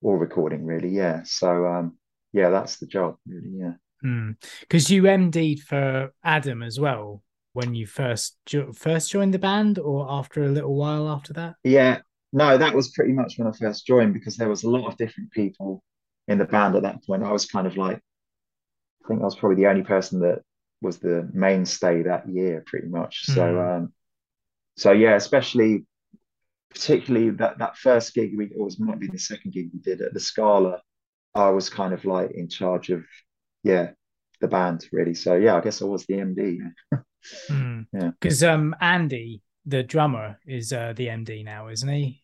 or recording. Really, yeah. So um, yeah, that's the job. Really, yeah. Because mm. you MD'd for Adam as well when you first first joined the band, or after a little while after that. Yeah, no, that was pretty much when I first joined because there was a lot of different people in the band at that point. I was kind of like, I think I was probably the only person that was the mainstay that year, pretty much. Mm. So, hmm. um, so yeah, especially particularly that that first gig we it was might be the second gig we did at the Scala. I was kind of like in charge of yeah the band really. So yeah, I guess I was the MD. mm. <laughs> Yeah, because um Andy the drummer is uh, the MD now, isn't he?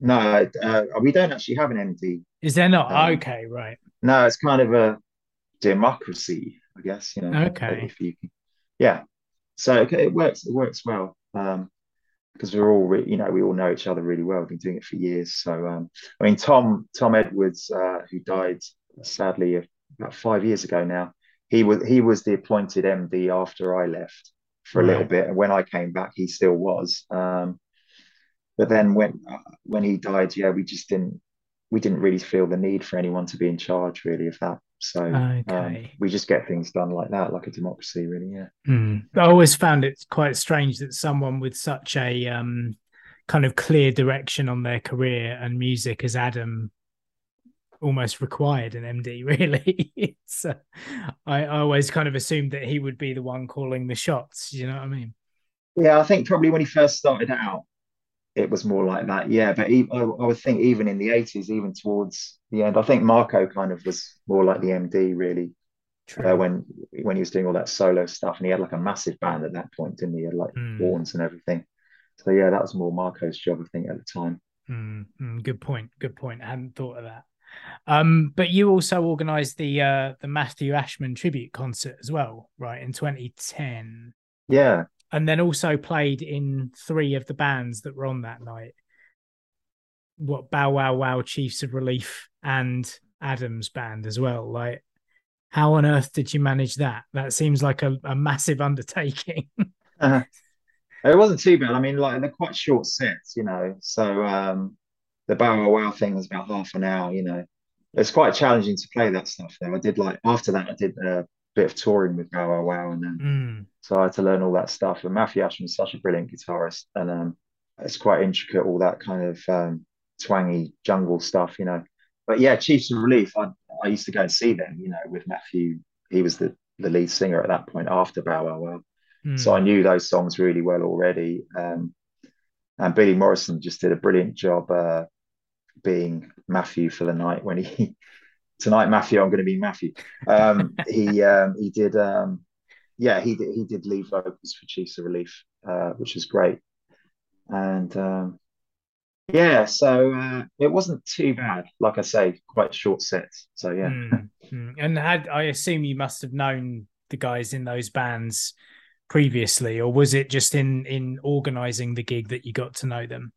No, uh, we don't actually have an MD. Is there not? Um, okay, right. No, it's kind of a democracy, I guess. You know. Okay. If you, yeah. So okay, it works. It works well um, because we're all, re- you know, we all know each other really well. We've been doing it for years. So um, I mean, Tom Tom Edwards, uh, who died sadly about five years ago now, he was he was the appointed MD after I left for a right. little bit. And when I came back, he still was. Um, but then when when he died, yeah, we just didn't we didn't really feel the need for anyone to be in charge really of that. So um, okay. um, we just get things done like that, like a democracy, really. Yeah. Mm. I always found it quite strange that someone with such a um, kind of clear direction on their career and music as Adam almost required an MD, <laughs> really. it's, uh, I, I always kind of assumed that he would be the one calling the shots. You know what I mean? Yeah, I think probably when he first started out, it was more like that. Yeah, but he, I, I, would think even in the eighties, even towards the end, I think Marco kind of was more like the MD, really. Uh, when when he was doing all that solo stuff, and he had like a massive band at that point, didn't he? he had like mm. horns and everything. So yeah, that was more Marco's job, I think, at the time. Mm, mm, good point. Good point. I hadn't thought of that. Um, but you also organised the uh, the Matthew Ashman tribute concert as well, right? In 2010. Yeah. And then also played in three of the bands that were on that night. What Bow Wow Wow, Chiefs of Relief, and Adams band as well. Like, how on earth did you manage that? That seems like a, a massive <laughs> undertaking. uh, it wasn't too bad. I mean, like they're quite short sets, you know. So um, the Bow Wow Wow thing was about half an hour, you know. It's quite challenging to play that stuff though. I did like after that I did a bit of touring with Bow Wow Wow and then mm. so I had to learn all that stuff. And Matthew Ashman is such a brilliant guitarist and um, it's quite intricate, all that kind of um, twangy jungle stuff, you know. But yeah, Chiefs of Relief, I I used to go and see them, you know, with Matthew. He was the the lead singer at that point after Bow Wow Wow. Mm. So I knew those songs really well already. Um, and Billy Morrison just did a brilliant job uh, being Matthew for the night when he <laughs> tonight Matthew I'm going to be Matthew. Um, <laughs> he um, he did um, yeah he did he did lead vocals for Chiefs of Relief, uh, which was great, and um, yeah, so uh, it wasn't too bad. Like I say, quite short sets. So yeah. Mm-hmm. And had I assume you must have known the guys in those bands previously, or was it just in in organising the gig that you got to know them?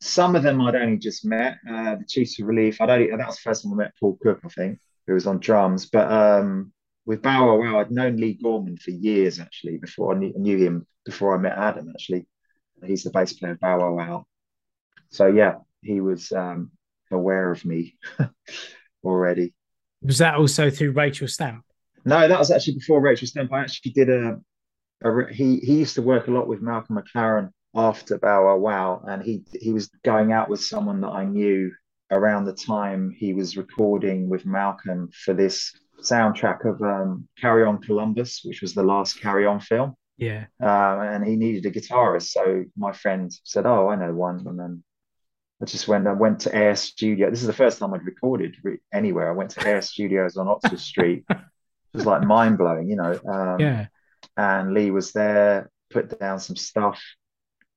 Some of them I'd only just met. Uh, the Chiefs of Relief, I'd only that was the first time I met Paul Cook, I think, who was on drums. But um, with Bow Wow I'd known Leigh Gorman for years actually before I knew, knew him before I met Adam. Actually, he's the bass player of Bow Wow Wow so yeah, he was um, aware of me <laughs> already. Was that also through Rachel Stamp? No, that was actually before Rachel Stamp. I actually did a, a he he used to work a lot with Malcolm McLaren after Bow Wow and he he was going out with someone that I knew around the time he was recording with Malcolm for this soundtrack of um, Carry On Columbus, which was the last Carry On film. Yeah. Um, and he needed a guitarist, so my friend said, "Oh, I know one," and then I just went. I went to Air Studio. This is the first time I'd recorded anywhere. I went to Air Studios on Oxford Street. <laughs> It was like mind blowing, you know. Um, yeah. And Leigh was there, put down some stuff.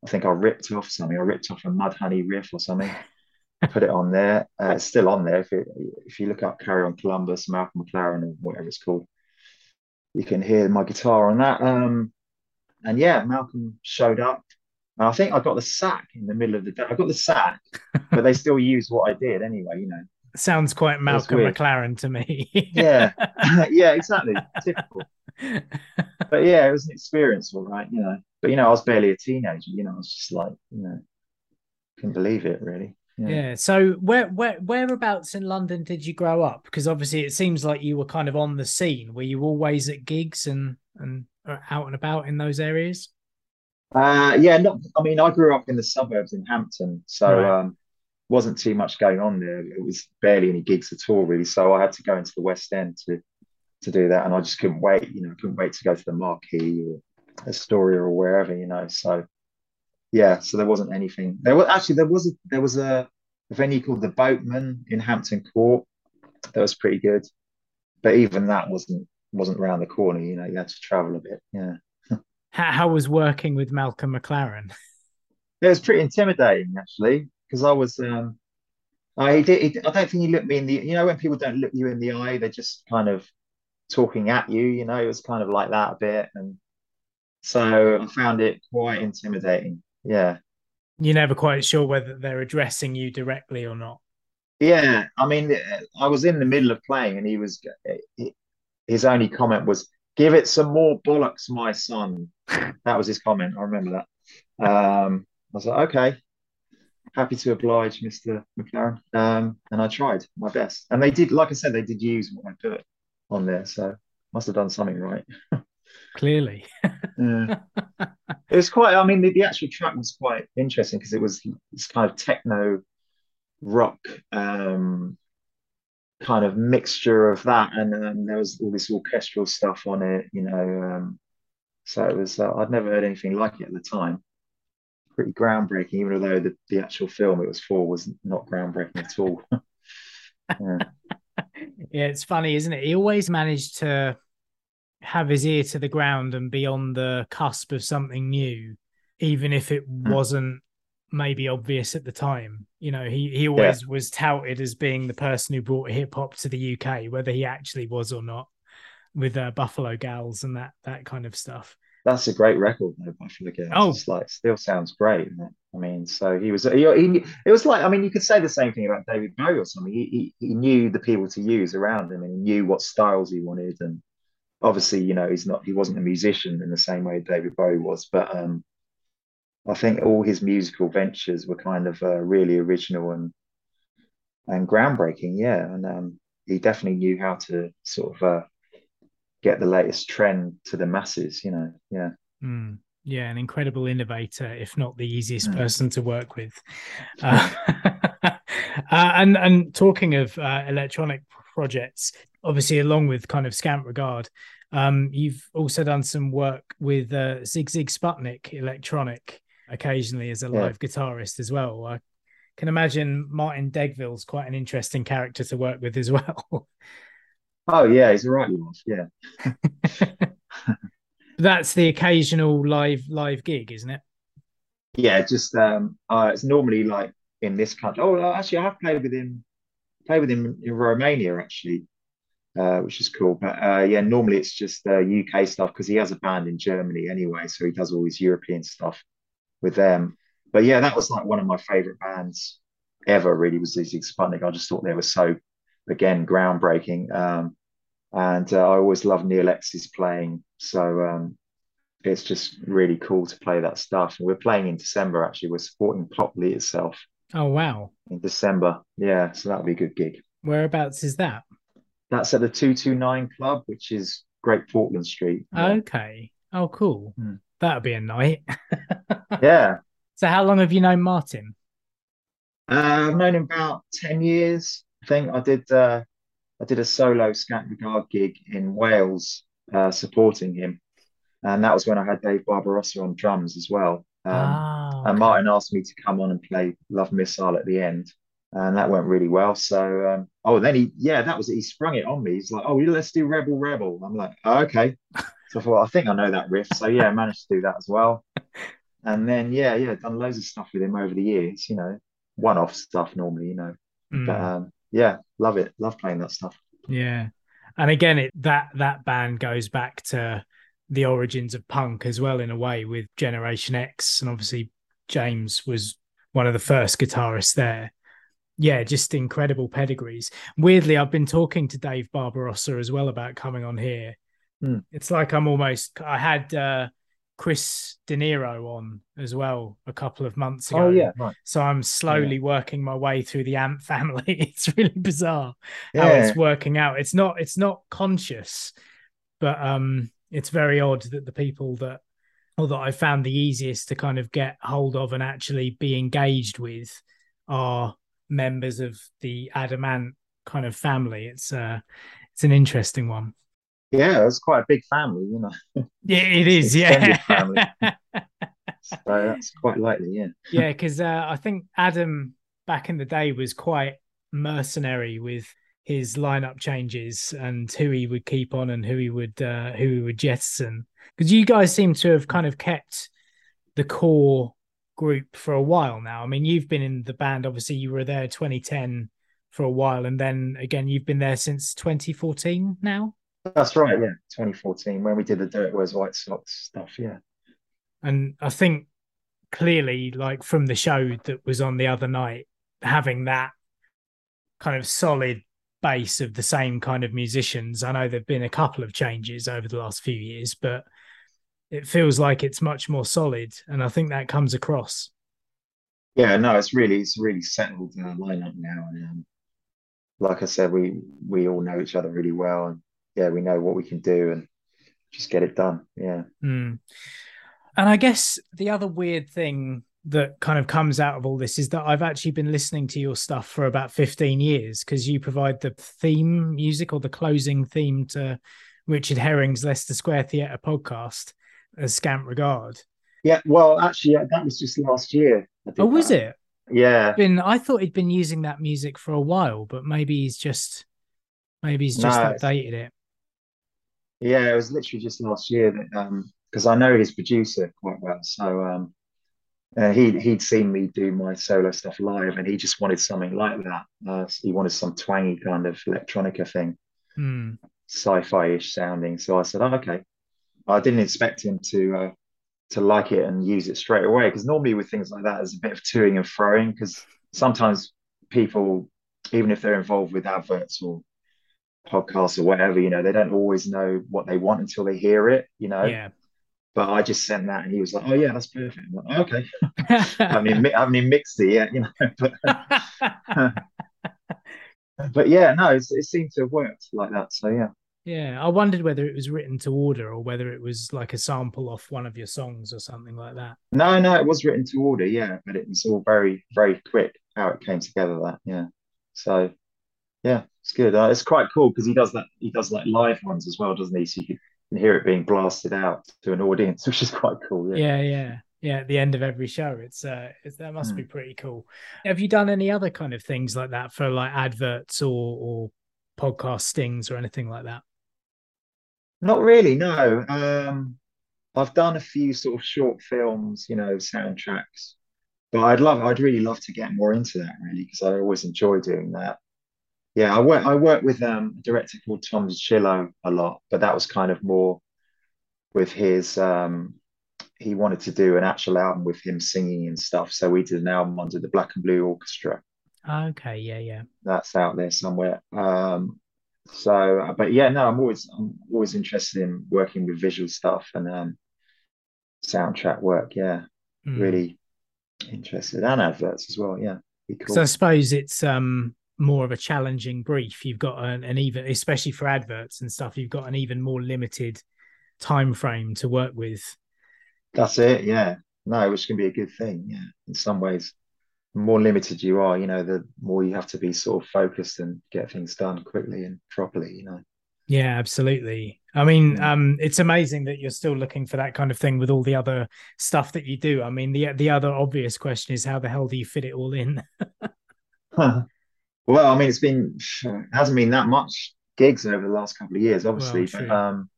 I think I ripped off something. I ripped off a Mudhoney riff or something. put it on there. Uh, it's still on there. If it, if you look up Carry On Columbus, Malcolm McLaren, or whatever it's called, you can hear my guitar on that. Um, and yeah, Malcolm showed up and I think I got the sack in the middle of the day. I got the sack, but they still used what I did anyway, you know. Sounds quite Malcolm McLaren to me. <laughs> yeah. <laughs> yeah, exactly. Typical. But yeah, it was an experience, all right, you know. But you know, I was barely a teenager, you know, I was just like, you know, couldn't believe it really. Yeah. yeah. So where where whereabouts in London did you grow up? Because obviously it seems like you were kind of on the scene. Were you always at gigs and and out and about in those areas? Uh, yeah, not, I mean, I grew up in the suburbs in Hampton, so right. um, wasn't too much going on there. It was barely any gigs at all, really. So I had to go into the West End to to do that, and I just couldn't wait. You know, couldn't wait to go to the Marquee or Astoria or wherever. You know, so yeah, so there wasn't anything. There was actually there was a, there was a, a venue called the Boatman in Hampton Court that was pretty good, but even that wasn't wasn't around the corner. You know, you had to travel a bit. Yeah. How, how was working with Malcolm McLaren? <laughs> It was pretty intimidating actually because I was. Um, I did. He, I don't think he looked me in the. You know when people don't look you in the eye, they're just kind of talking at you. You know, it was kind of like that a bit, and so I found it quite intimidating. Yeah. You're never quite sure whether they're addressing you directly or not. Yeah, I mean, I was in the middle of playing, and he was. His only comment was, Give it some more bollocks, my son. <laughs> That was his comment. I remember that. Um, I was like, okay, happy to oblige, Mr. McLaren. Um, and I tried my best. And they did, like I said, they did use what I put on there. So must have done something right. <laughs> Clearly. <laughs> yeah. <laughs> It was quite, I mean, the, the actual track was quite interesting because it was this kind of techno rock um, kind of mixture of that, and um, there was all this orchestral stuff on it, you know. Um, so it was uh, I'd never heard anything like it at the time. Pretty groundbreaking, even though the, the actual film it was for was not groundbreaking at all. <laughs> yeah. <laughs> yeah, it's funny, isn't it? He always managed to have his ear to the ground and be on the cusp of something new, even if it hmm. wasn't maybe obvious at the time. You know, he he always yeah. was touted as being the person who brought hip hop to the UK, whether he actually was or not, with uh, Buffalo Gals and that that kind of stuff. That's a great record, though. Buffalo Gals. Oh, it's like still sounds great. I mean, so he was. He, he, it was like. I mean, you could say the same thing about David Bowie or something. He, he he knew the people to use around him, and he knew what styles he wanted. And obviously, you know, he's not. He wasn't a musician in the same way David Bowie was, but um, I think all his musical ventures were kind of uh, really original and and groundbreaking. Yeah, and um, he definitely knew how to sort of uh, get the latest trend to the masses. You know, yeah. Mm, yeah, an incredible innovator, if not the easiest mm. person to work with. Uh, <laughs> uh, and and talking of uh, electronic projects, obviously, along with kind of scant regard, um, you've also done some work with uh, zig Sigue Sputnik Electronic occasionally as a live yeah. guitarist as well. I can imagine Martin Degville's quite an interesting character to work with as well. <laughs> Oh yeah, he's a right one. Yeah. <laughs> That's the occasional live live gig, isn't it? Yeah, just um uh, it's normally like in this country. Oh, actually, I have played with him, played with him in Romania actually, uh, which is cool. But uh, yeah, normally it's just uh, UK stuff because he has a band in Germany anyway, so he does all his European stuff with them. But yeah, that was like one of my favorite bands ever. Really, was Sigue Sputnik. I just thought they were so, again, groundbreaking. Um, and uh, I always loved Neal X's playing. So um, it's just really cool to play that stuff. And we're playing in December. Actually, we're supporting Plötli itself. Oh wow! In December, yeah. So that'll be a good gig. Whereabouts is that? That's at the two two nine club, which is Great Portland Street. Okay. Oh, cool. Hmm. That'll be a night. <laughs> yeah. So, how long have you known Martin? Uh, I've known him about ten years. I think I did. Uh, I did a solo Scant Regard gig in Wales, uh, supporting him, and that was when I had Dave Barbarossa on drums as well. Um, oh, okay. And Martin asked me to come on and play Love Missile at the end, and that went really well. So, um, oh, then he, yeah, that was it. He sprung it on me. He's like, "Oh, let's do Rebel Rebel." I'm like, oh, "Okay." So I thought, I think I know that riff. So yeah, I managed to do that as well. And then yeah, yeah, done loads of stuff with him over the years. You know, one-off stuff normally. You know, mm. but um, yeah, love it. Love playing that stuff. Yeah, and again, it that that band goes back to the origins of punk as well in a way with Generation X, and obviously James was one of the first guitarists there. Yeah, just incredible pedigrees. Weirdly, I've been talking to Dave Barbarossa as well about coming on here Mm. It's like I'm almost. I had uh, Chris De Niro on as well a couple of months ago. Oh yeah, right. So I'm slowly yeah. working my way through the ant <laughs> family. it's really bizarre yeah. how it's working out. It's not. It's not conscious, but um, it's very odd that the people that or that I found the easiest to kind of get hold of and actually be engaged with are members of the Adam Ant kind of family. It's uh it's an interesting one. Yeah, it's quite a big family, you know. Yeah, it is. yeah, <laughs> so that's quite likely. Yeah. Yeah, because uh, I think Adam back in the day was quite mercenary with his lineup changes and who he would keep on and who he would uh, who he would jettison. Because you guys seem to have kind of kept the core group for a while now. I mean, you've been in the band. Obviously, you were there 2010 for a while, and then again, you've been there since 2014 now. That's right, yeah, 2014 when we did the Dirk Wears White Socks stuff, yeah. And I think clearly, like from the show that was on the other night, having that kind of solid base of the same kind of musicians. I know there've been a couple of changes over the last few years, but it feels like it's much more solid, and I think that comes across. Yeah, no, it's really it's really settled uh, lineup now, and um, like I said, we we all know each other really well, and yeah, we know what we can do and just get it done. Yeah. Mm. And I guess the other weird thing that kind of comes out of all this is that I've actually been listening to your stuff for about 15 years because you provide the theme music or the closing theme to Richard Herring's Leicester Square Theatre podcast as Scant Regard. Yeah, well, actually, yeah, that was just last year. Oh, was that. it? Yeah. Been, I thought he'd been using that music for a while, but maybe he's just maybe he's just no, updated it. Yeah, it was literally just last year that um because I know his producer quite well, so um uh, he he'd seen me do my solo stuff live, and he just wanted something like that. Uh, he wanted some twangy kind of electronica thing, mm. sci-fi-ish sounding. So I said, oh, "Okay." I didn't expect him to uh, to like it and use it straight away because normally with things like that, there's a bit of toing and froing because sometimes people, even if they're involved with adverts or podcasts or whatever, you know, they don't always know what they want until they hear it, you know. Yeah. But I just sent that, and he was like, "Oh yeah, that's perfect." I'm like, "Okay." <laughs> I haven't, even, I haven't even mixed it yet, you know. <laughs> But, <laughs> but yeah, no, it, it seemed to have worked like that. So yeah. Yeah, I wondered whether it was written to order or whether it was like a sample off one of your songs or something like that. No, no, it was written to order, yeah, but it was all very, very quick how it came together. That, yeah. So, yeah, it's good. Uh, it's quite cool because he does that. He does like live ones as well, doesn't he? So you can hear it being blasted out to an audience, <laughs> which is quite cool. Yeah, yeah, yeah. yeah at the end of every show, it's uh, it's, that must mm. be pretty cool. Have you done any other kind of things like that for like adverts or or podcast stings or anything like that? Not really, no. Um, I've done a few sort of short films, you know, soundtracks, but I'd love, I'd really love to get more into that, really, because I always enjoy doing that. Yeah, I work, I work with um, a director called Tom DiCillo a lot, but that was kind of more with his. Um, he wanted to do an actual album with him singing and stuff, so we did an album under the Black and Blue Orchestra. Okay, yeah, yeah, that's out there somewhere. Um, so, but yeah, no, I'm always I'm always interested in working with visual stuff and um, soundtrack work. Yeah, mm. really interested and adverts as well. Yeah, cool. So I suppose it's um more of a challenging brief. You've got an, an even, especially for adverts and stuff, you've got an even more limited time frame to work with. That's it. Yeah, no, which can be a good thing. Yeah, in some ways more limited you are, you know, the more you have to be sort of focused and get things done quickly and properly, you know. Yeah, absolutely. I mean, mm. um, it's amazing that you're still looking for that kind of thing with all the other stuff that you do. I mean, the the other obvious question is how the hell do you fit it all in? <laughs> well, I mean, it's been it hasn't been that much gigs over the last couple of years, obviously. Well, but um,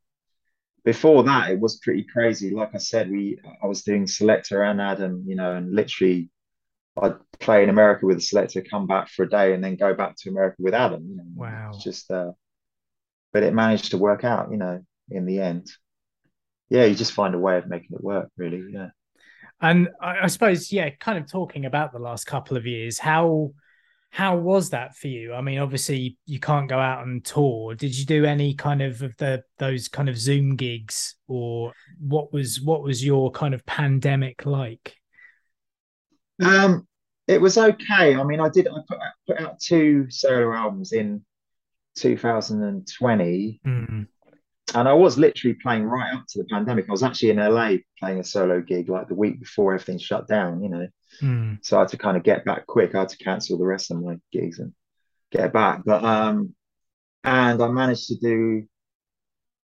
before that, it was pretty crazy. Like I said, we I was doing Selecter and Adam, you know, and literally I'd play in America with a Selecter, come back for a day, and then go back to America with Adam. You know, wow. just, uh, but it managed to work out, you know, in the end. Yeah, you just find a way of making it work, really. Yeah. And I, I suppose, yeah, kind of talking about the last couple of years, how how was that for you? I mean, obviously you can't go out and tour. Did you do any kind of, of the those kind of Zoom gigs, or what was what was your kind of pandemic like? Um, it was okay. I mean, I did. I put out, put out two solo albums in 2020, mm. and I was literally playing right up to the pandemic. I was actually in LA playing a solo gig like the week before everything shut down. You know, mm. so I had to kind of get back quick. I had to cancel the rest of my gigs and get back. But um, and I managed to do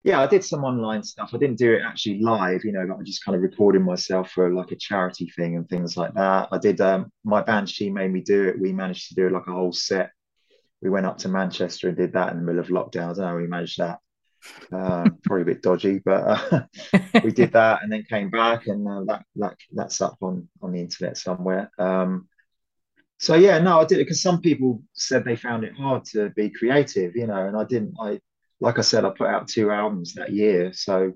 yeah, I did some online stuff. I didn't do it actually live, you know, I just kind of recording myself for like a charity thing and things like that. I did um my band she made me do it. We managed to do like a whole set. We went up to Manchester and did that in the middle of lockdown. I don't know how we managed that. Um, <laughs> probably a bit dodgy, but uh, <laughs> we did that and then came back and uh, that that that's up on on the internet somewhere. Um, so yeah, no, I did it because some people said they found it hard to be creative, you know, and I didn't. I like I said, I put out two albums that year, so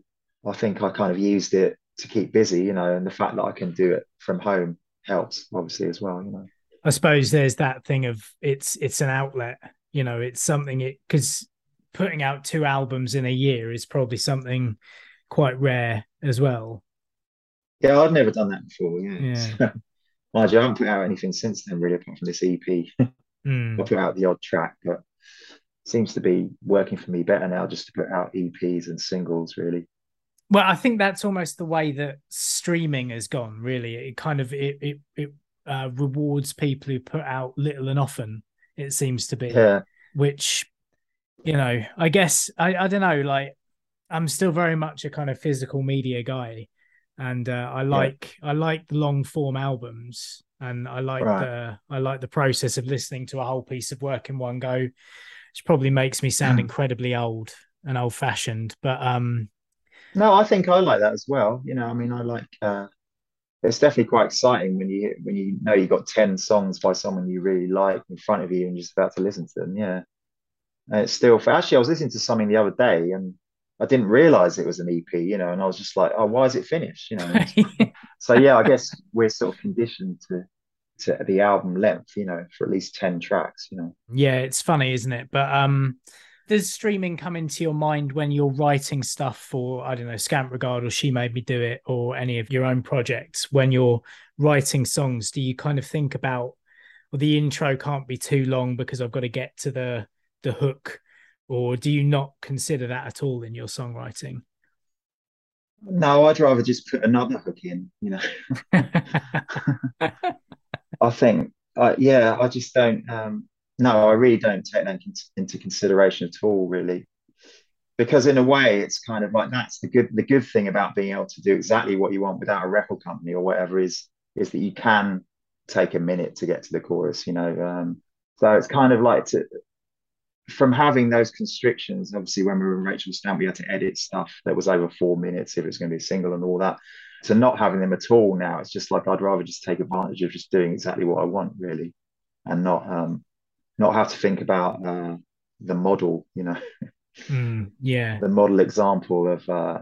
I think I kind of used it to keep busy, you know, and the fact that I can do it from home helps obviously as well, you know. I suppose there's that thing of it's it's an outlet, you know, it's something it because putting out two albums in a year is probably something quite rare as well. Yeah, I'd never done that before. Yeah. yeah. <laughs> Mind you, I haven't put out anything since then, really, apart from this EP. <laughs> mm. I put out the odd track, but seems to be working for me better now just to put out EPs and singles really. Well, I think that's almost the way that streaming has gone. Really, it kind of it it, it uh, rewards people who put out little and often. It seems to be, yeah. which you know, I guess I I don't know. Like, I'm still very much a kind of physical media guy, and uh, I like yeah. I like the long form albums, and I like right. the I like the process of listening to a whole piece of work in one go which probably makes me sound hmm. incredibly old and old fashioned. But um, no, I think I like that as well. You know, I mean, I like uh, it's definitely quite exciting when you when you know you've got 10 songs by someone you really like in front of you and you're just about to listen to them yeah and it's still actually i was listening to something the other day and i didn't realize it was an ep you know and i was just like oh why is it finished you know <laughs> so yeah i guess we're sort of conditioned to to the album length you know for at least 10 tracks you know yeah it's funny isn't it but um does streaming come into your mind when you're writing stuff for I don't know Scant Regard or She Made Me Do It or any of your own projects when you're writing songs? Do you kind of think about well the intro can't be too long because I've got to get to the the hook, or do you not consider that at all in your songwriting? No, I'd rather just put another hook in. You know, <laughs> <laughs> <laughs> I think, uh, yeah, I just don't. Um, no, I really don't take that into consideration at all, really, because in a way, it's kind of like that's the good the good thing about being able to do exactly what you want without a record company or whatever is is that you can take a minute to get to the chorus, you know. Um, so it's kind of like to from having those constrictions. Obviously, when we were in Rachel Stamp, we had to edit stuff that was over four minutes if it was going to be a single and all that. To not having them at all now, it's just like I'd rather just take advantage of just doing exactly what I want, really, and not um, not have to think about uh, the model, you know. <laughs> Mm, yeah. the model example of uh,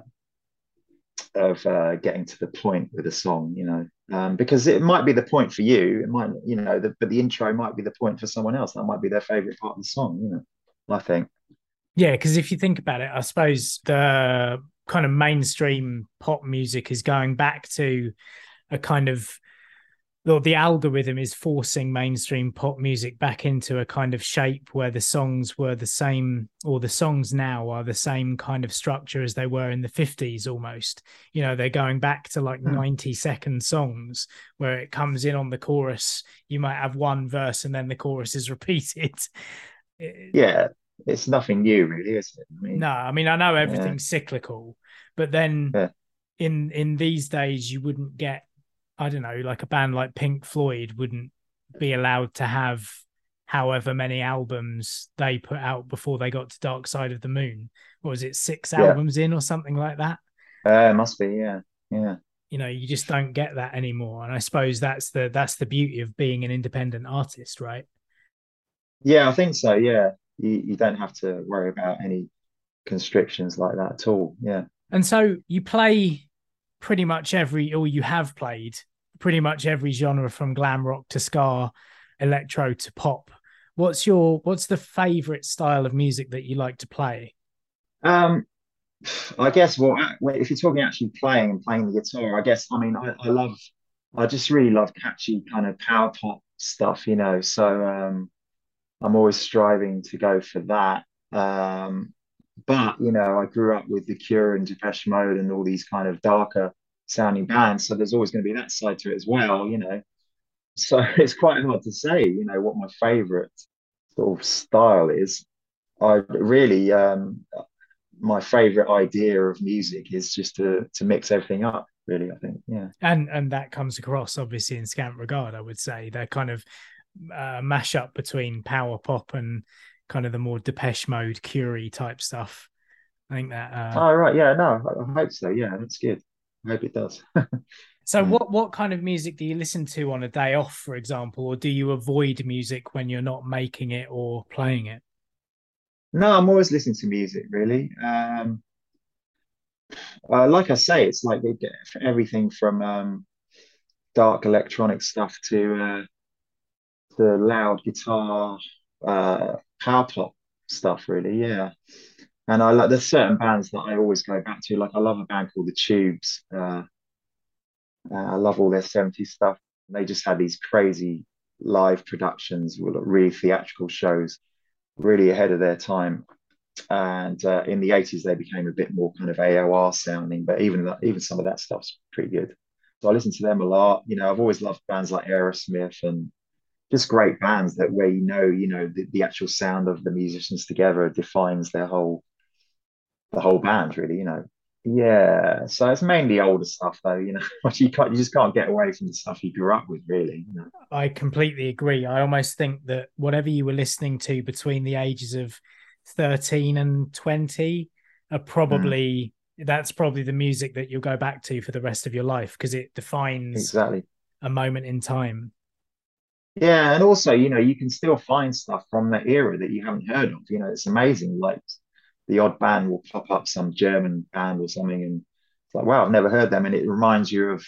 of uh, getting to the point with a song, you know, um, because it might be the point for you. It might, you know, the, but the intro might be the point for someone else. That might be their favorite part of the song, you know. I think. Yeah, because if you think about it, I suppose the kind of mainstream pop music is going back to a kind of the, the algorithm is forcing mainstream pop music back into a kind of shape where the songs were the same or the songs now are the same kind of structure as they were in the 50s almost. You know they're going back to like mm. 90 second songs where it comes in on the chorus. You might have one verse and then the chorus is <laughs> repeated. Yeah it's nothing new really is it I mean, no i mean i know everything's yeah. cyclical but then yeah. in in these days you wouldn't get I don't know, like a band like Pink Floyd wouldn't be allowed to have however many albums they put out before they got to Dark Side of the Moon. What was it, six yeah. albums in or something like that? Uh, must be, yeah, yeah. You know, you just don't get that anymore, and I suppose that's the that's the beauty of being an independent artist, right? Yeah, I think so. Yeah, you you don't have to worry about any constrictions like that at all. Yeah. And so you play pretty much every, or you have played pretty much every genre from glam rock to ska, electro to pop. What's your what's the favorite style of music that you like to play? Um, I guess well, if you're talking actually playing and playing the guitar, I guess I mean I, I love, I just really love catchy kind of power pop stuff, you know. So um, I'm always striving to go for that. Um, but you know, I grew up with The Cure and Depeche Mode and all these kind of darker sounding bands, so there's always going to be that side to it as well, you know. So <laughs> it's quite hard to say, you know, what my favorite sort of style is. I really, um, my favorite idea of music is just to to mix everything up. Really, I think, yeah. And and that comes across obviously in Scant Regard. I would say they're kind of uh, mashup between power pop and kind of the more Depeche Mode, Curie type stuff. I think that. Uh... Oh right, yeah, no, I hope so. Yeah, that's good. I hope it does. <laughs> so, what what kind of music do you listen to on a day off, for example, or do you avoid music when you're not making it or playing it? No, I'm always listening to music. Really, um, uh, like I say, it's like they get everything from um, dark electronic stuff to uh, the loud guitar, uh, power pop stuff, really. Yeah. And I like there's certain bands that I always go back to. Like I love a band called the Tubes. Uh, uh, I love all their 70s stuff. They just had these crazy live productions, really theatrical shows, really ahead of their time. And uh, in the 80s, they became a bit more kind of AOR sounding, but even even some of that stuff's pretty good. So I listen to them a lot. You know, I've always loved bands like Aerosmith and just great bands that where you know you know the, the actual sound of the musicians together defines their whole the whole band really you know? Yeah so it's mainly older stuff though you know? <laughs> You can't you just can't get away from the stuff you grew up with really you know? i completely agree. I almost think that whatever you were listening to between the ages of 13 and 20 are probably mm that's probably the music that you'll go back to for the rest of your life because it defines exactly. a moment in time. Yeah, and also, you know, you can still find stuff from that era that you haven't heard of. You know, it's amazing. Like the odd band will pop up, some German band or something, and it's like, wow, I've never heard them, and it reminds you of,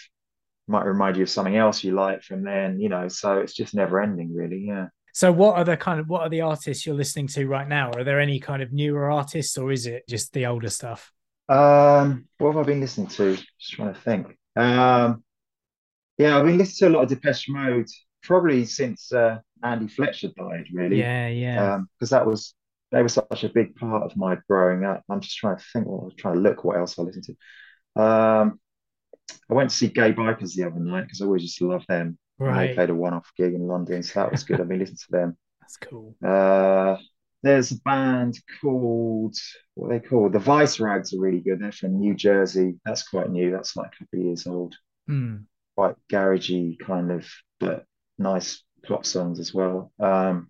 might remind you of something else you like from then. You know, so it's just never ending, really. Yeah. So, what are the kind of what are the artists you're listening to right now? Are there any kind of newer artists, or is it just the older stuff? Um, what have I been listening to? Just trying to think. Um, yeah, I've been listening to a lot of Depeche Mode probably since uh, Andy Fletcher died, really. Yeah, yeah. Because um, that was they were such a big part of my growing up. I'm just trying to think. Well, I was trying to look what else I listened to. Um, I went to see Gaye Bykers the other night because I always just love them. Right. They played a one-off gig in London, so that was good. I've been listening to them. <laughs> That's cool. Uh, there's a band called what they call the Vice Rags are really good. They're from New Jersey. That's quite new. That's like a couple of years old. Mm. Quite garagey kind of, but nice pop songs as well. Um,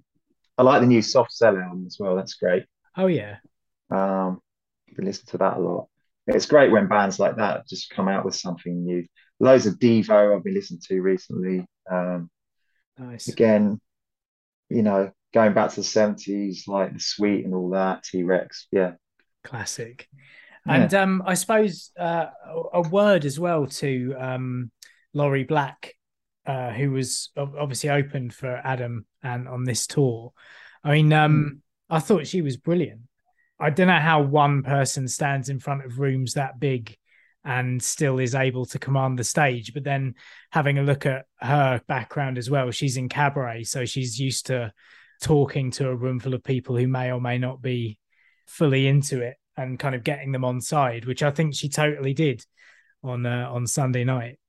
I like the new Soft Cell album as well. That's great. Oh yeah. Um, can listen to that a lot. It's great when bands like that just come out with something new. Loads of Devo I've been listening to recently. Um, nice. Again, you know, going back to the seventies, like the Sweet and all that, T Rex. Yeah. Classic. And yeah. um, I suppose uh, a word as well to um, Laurie Black uh, who was obviously open for Adam Ant on this tour. I mean, um, mm. I thought she was brilliant. I don't know how one person stands in front of rooms that big and still is able to command the stage. But then having a look at her background as well, she's in cabaret, so she's used to talking to a room full of people who may or may not be fully into it and kind of getting them on side, which I think she totally did on uh, on Sunday night.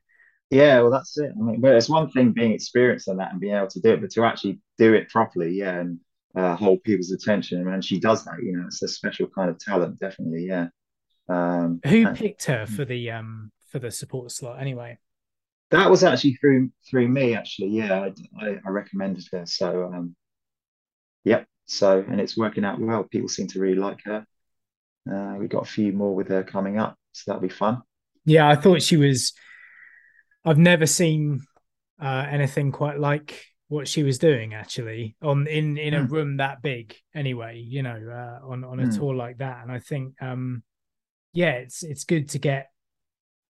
Yeah, well, that's it. I mean, but it's one thing being experienced in that and being able to do it, but to actually do it properly, yeah, and uh, hold people's attention, and she does that. You know, it's a special kind of talent, definitely. Yeah. Um, Who and, picked her for the um for the support slot anyway? That was actually through through me, actually. Yeah, I, I, I recommended her. So, um, yep. So, and it's working out well. People seem to really like her. Uh, we got a few more with her coming up, so that'll be fun. Yeah, I thought she was I've never seen uh, anything quite like what she was doing actually on in in a mm. room that big anyway you know uh, on on a mm. tour like that. And i think um yeah it's it's good to get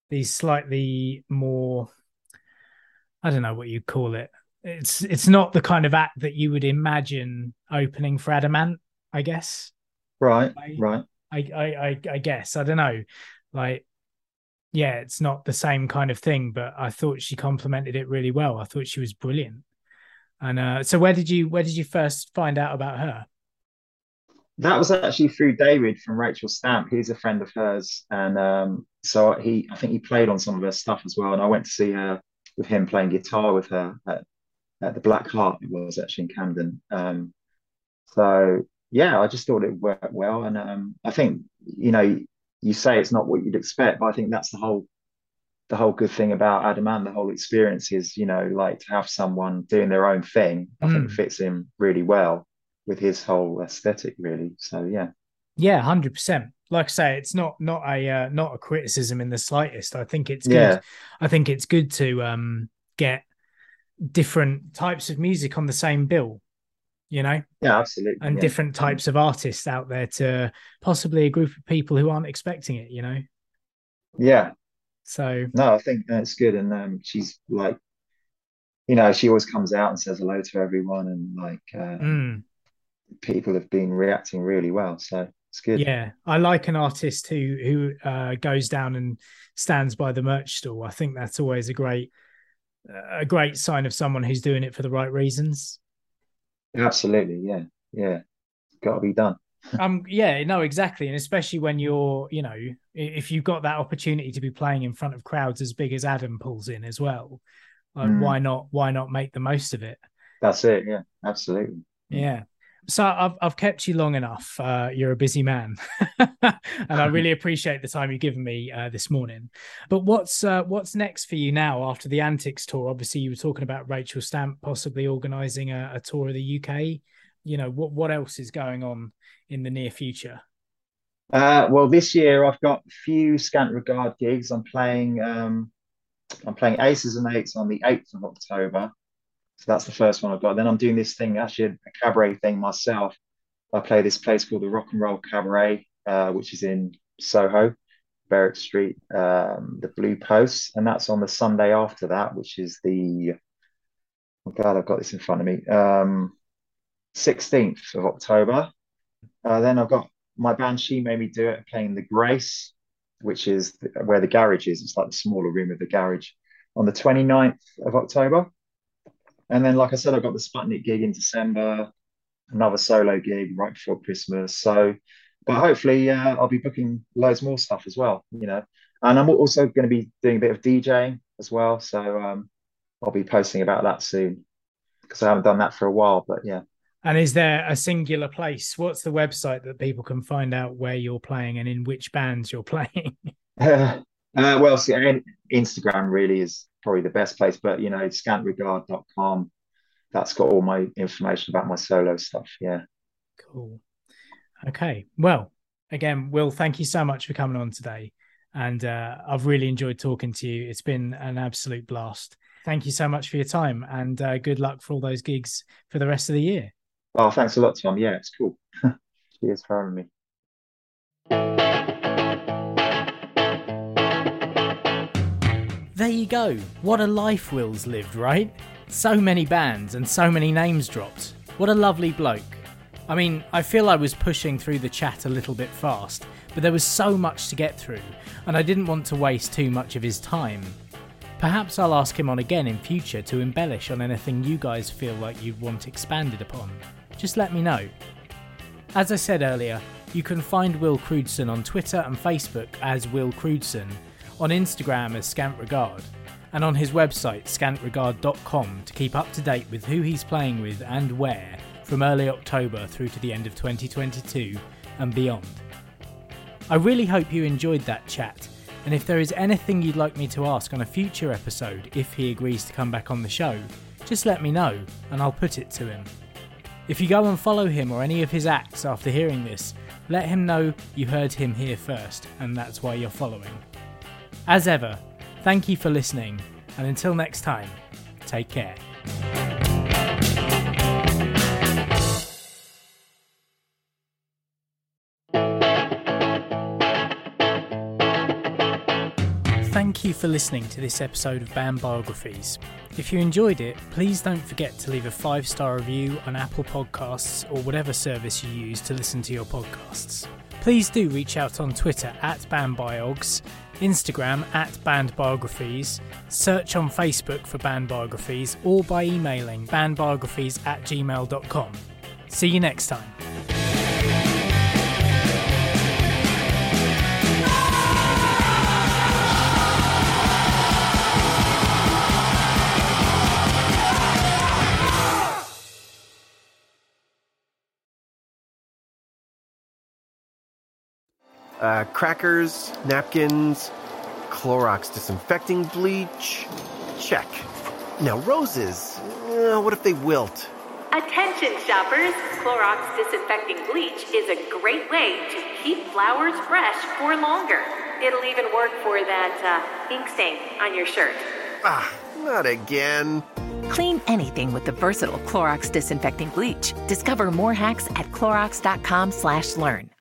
these slightly more i don't know what you call it. It's it's not the kind of act that you would imagine opening for Adam Ant i guess. Right I, right. I, I i i guess. I don't know. Like yeah, it's not the same kind of thing, but I thought she complemented it really well. I thought she was brilliant. And uh, so, where did you where did you first find out about her? That was actually through David from Rachel Stamp. He's a friend of hers, and um, so he I think he played on some of her stuff as well. And I went to see her with him playing guitar with her at, at the Black Heart. It was actually in Camden. Um, so yeah, I just thought it worked well, and um, I think you know you say it's not what you'd expect, but I think that's the whole the whole good thing about Adam and the whole experience is, you know, like to have someone doing their own thing, I mm. think fits him really well with his whole aesthetic, really. So yeah. Yeah, hundred percent. Like I say, it's not not a uh, not a criticism in the slightest. I think it's good. Yeah. I think it's good to um get different types of music on the same bill you know yeah absolutely and yeah. different types of artists out there to possibly a group of people who aren't expecting it you know? Yeah. So no i think that's good and um, she's like you know she always comes out and says hello to everyone and like uh, mm. people have been reacting really well so it's good. Yeah i like an artist who who uh, goes down and stands by the merch stall. I think that's always a great a great sign of someone who's doing it for the right reasons Absolutely, yeah, yeah, got to be done. <laughs> um, yeah, no, exactly, and especially when you're, you know, if you've got that opportunity to be playing in front of crowds as big as Adam pulls in as well, like, mm. why not? Why not make the most of it? That's it. Yeah, absolutely. Yeah. So I've I've kept you long enough. Uh, you're a busy man, <laughs> and I really <laughs> appreciate the time you've given me uh, this morning. But what's uh, what's next for you now after the Antics tour? Obviously, you were talking about Rachel Stamp possibly organising a, a, tour of the UK. You know what what else is going on in the near future? Uh, well, this year I've got a few scant regard gigs. I'm playing um, I'm playing Aces and Eights on the 8th of October. So that's the first one I've got. Then I'm doing this thing, actually a cabaret thing myself. I play this place called the Rock and Roll Cabaret, uh, which is in Soho, Berwick Street, um, the Blue Post, and that's on the Sunday after that, which is the. I'm glad I've got this in front of me. Um, 16th of October. Uh, then I've got my band. She made me do it, playing the Grace, which is where the garage is. It's like the smaller room of the garage on the 29th of October. And then, like I said, I've got the Sputnik gig in December, another solo gig right before Christmas. So, but hopefully, uh, I'll be booking loads more stuff as well, you know. And I'm also going to be doing a bit of DJing as well. So, um, I'll be posting about that soon because I haven't done that for a while. But yeah. And is there a singular place? What's the website that people can find out where you're playing and in which bands you're <laughs> playing? uh, <laughs> well, see, Instagram really is probably the best place, but you know, scantregard.com, that's got all my information about my solo stuff. Yeah. Cool. Okay. Well, again, Will, thank you so much for coming on today. And uh, I've really enjoyed talking to you. It's been an absolute blast. Thank you so much for your time and uh, good luck for all those gigs for the rest of the year. Oh, thanks a lot, Tom. Yeah, it's cool. <laughs> Cheers for having me. You go. What a life Will's lived, right? So many bands and so many names dropped. What a lovely bloke. I mean, I feel I was pushing through the chat a little bit fast, but there was so much to get through, and I didn't want to waste too much of his time. Perhaps I'll ask him on again in future to embellish on anything you guys feel like you'd want expanded upon just let me know. As I said earlier, you can find Will Crewdson on Twitter and Facebook as Will Crewdson, on Instagram as Scant Regard, and on his website scantregard.com to keep up to date with who he's playing with and where from early October through to the end of 2022 and beyond. I really hope you enjoyed that chat, and if there is anything you'd like me to ask on a future episode if he agrees to come back on the show, just let me know and I'll put it to him. If you go and follow him or any of his acts after hearing this, let him know you heard him here first and that's why you're following. As ever, thank you for listening, and until next time, take care. Thank you for listening to this episode of Band Biographies. If you enjoyed it, please don't forget to leave a five star review on Apple Podcasts or whatever service you use to listen to your podcasts. Please do reach out on Twitter at BandBiogs, Instagram at BandBiographies, search on Facebook for Band Biographies, or by emailing bandbiographies at gmail.com. See you next time. Uh, crackers, napkins, Clorox disinfecting bleach. Check. Now, roses. Uh, what if they wilt? Attention shoppers! Clorox disinfecting bleach is a great way to keep flowers fresh for longer. It'll even work for that uh, ink stain on your shirt. Ah, not again. Clean anything with the versatile Clorox disinfecting bleach. Discover more hacks at clorox.com/learn.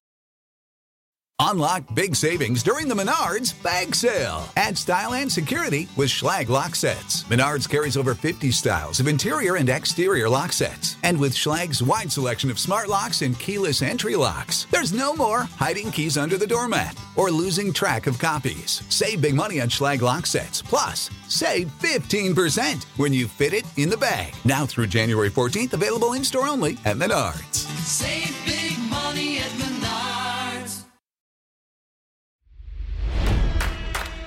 Unlock big savings during the Menards bag sale. Add style and security with Schlage lock sets. Menards carries over 50 styles of interior and exterior lock sets. And with Schlage's wide selection of smart locks and keyless entry locks, there's no more hiding keys under the doormat or losing track of copies. Save big money on Schlage lock sets. Plus, save 15% when you fit it in the bag. Now through January 14th, available in store only at Menards. Save big money at Menards.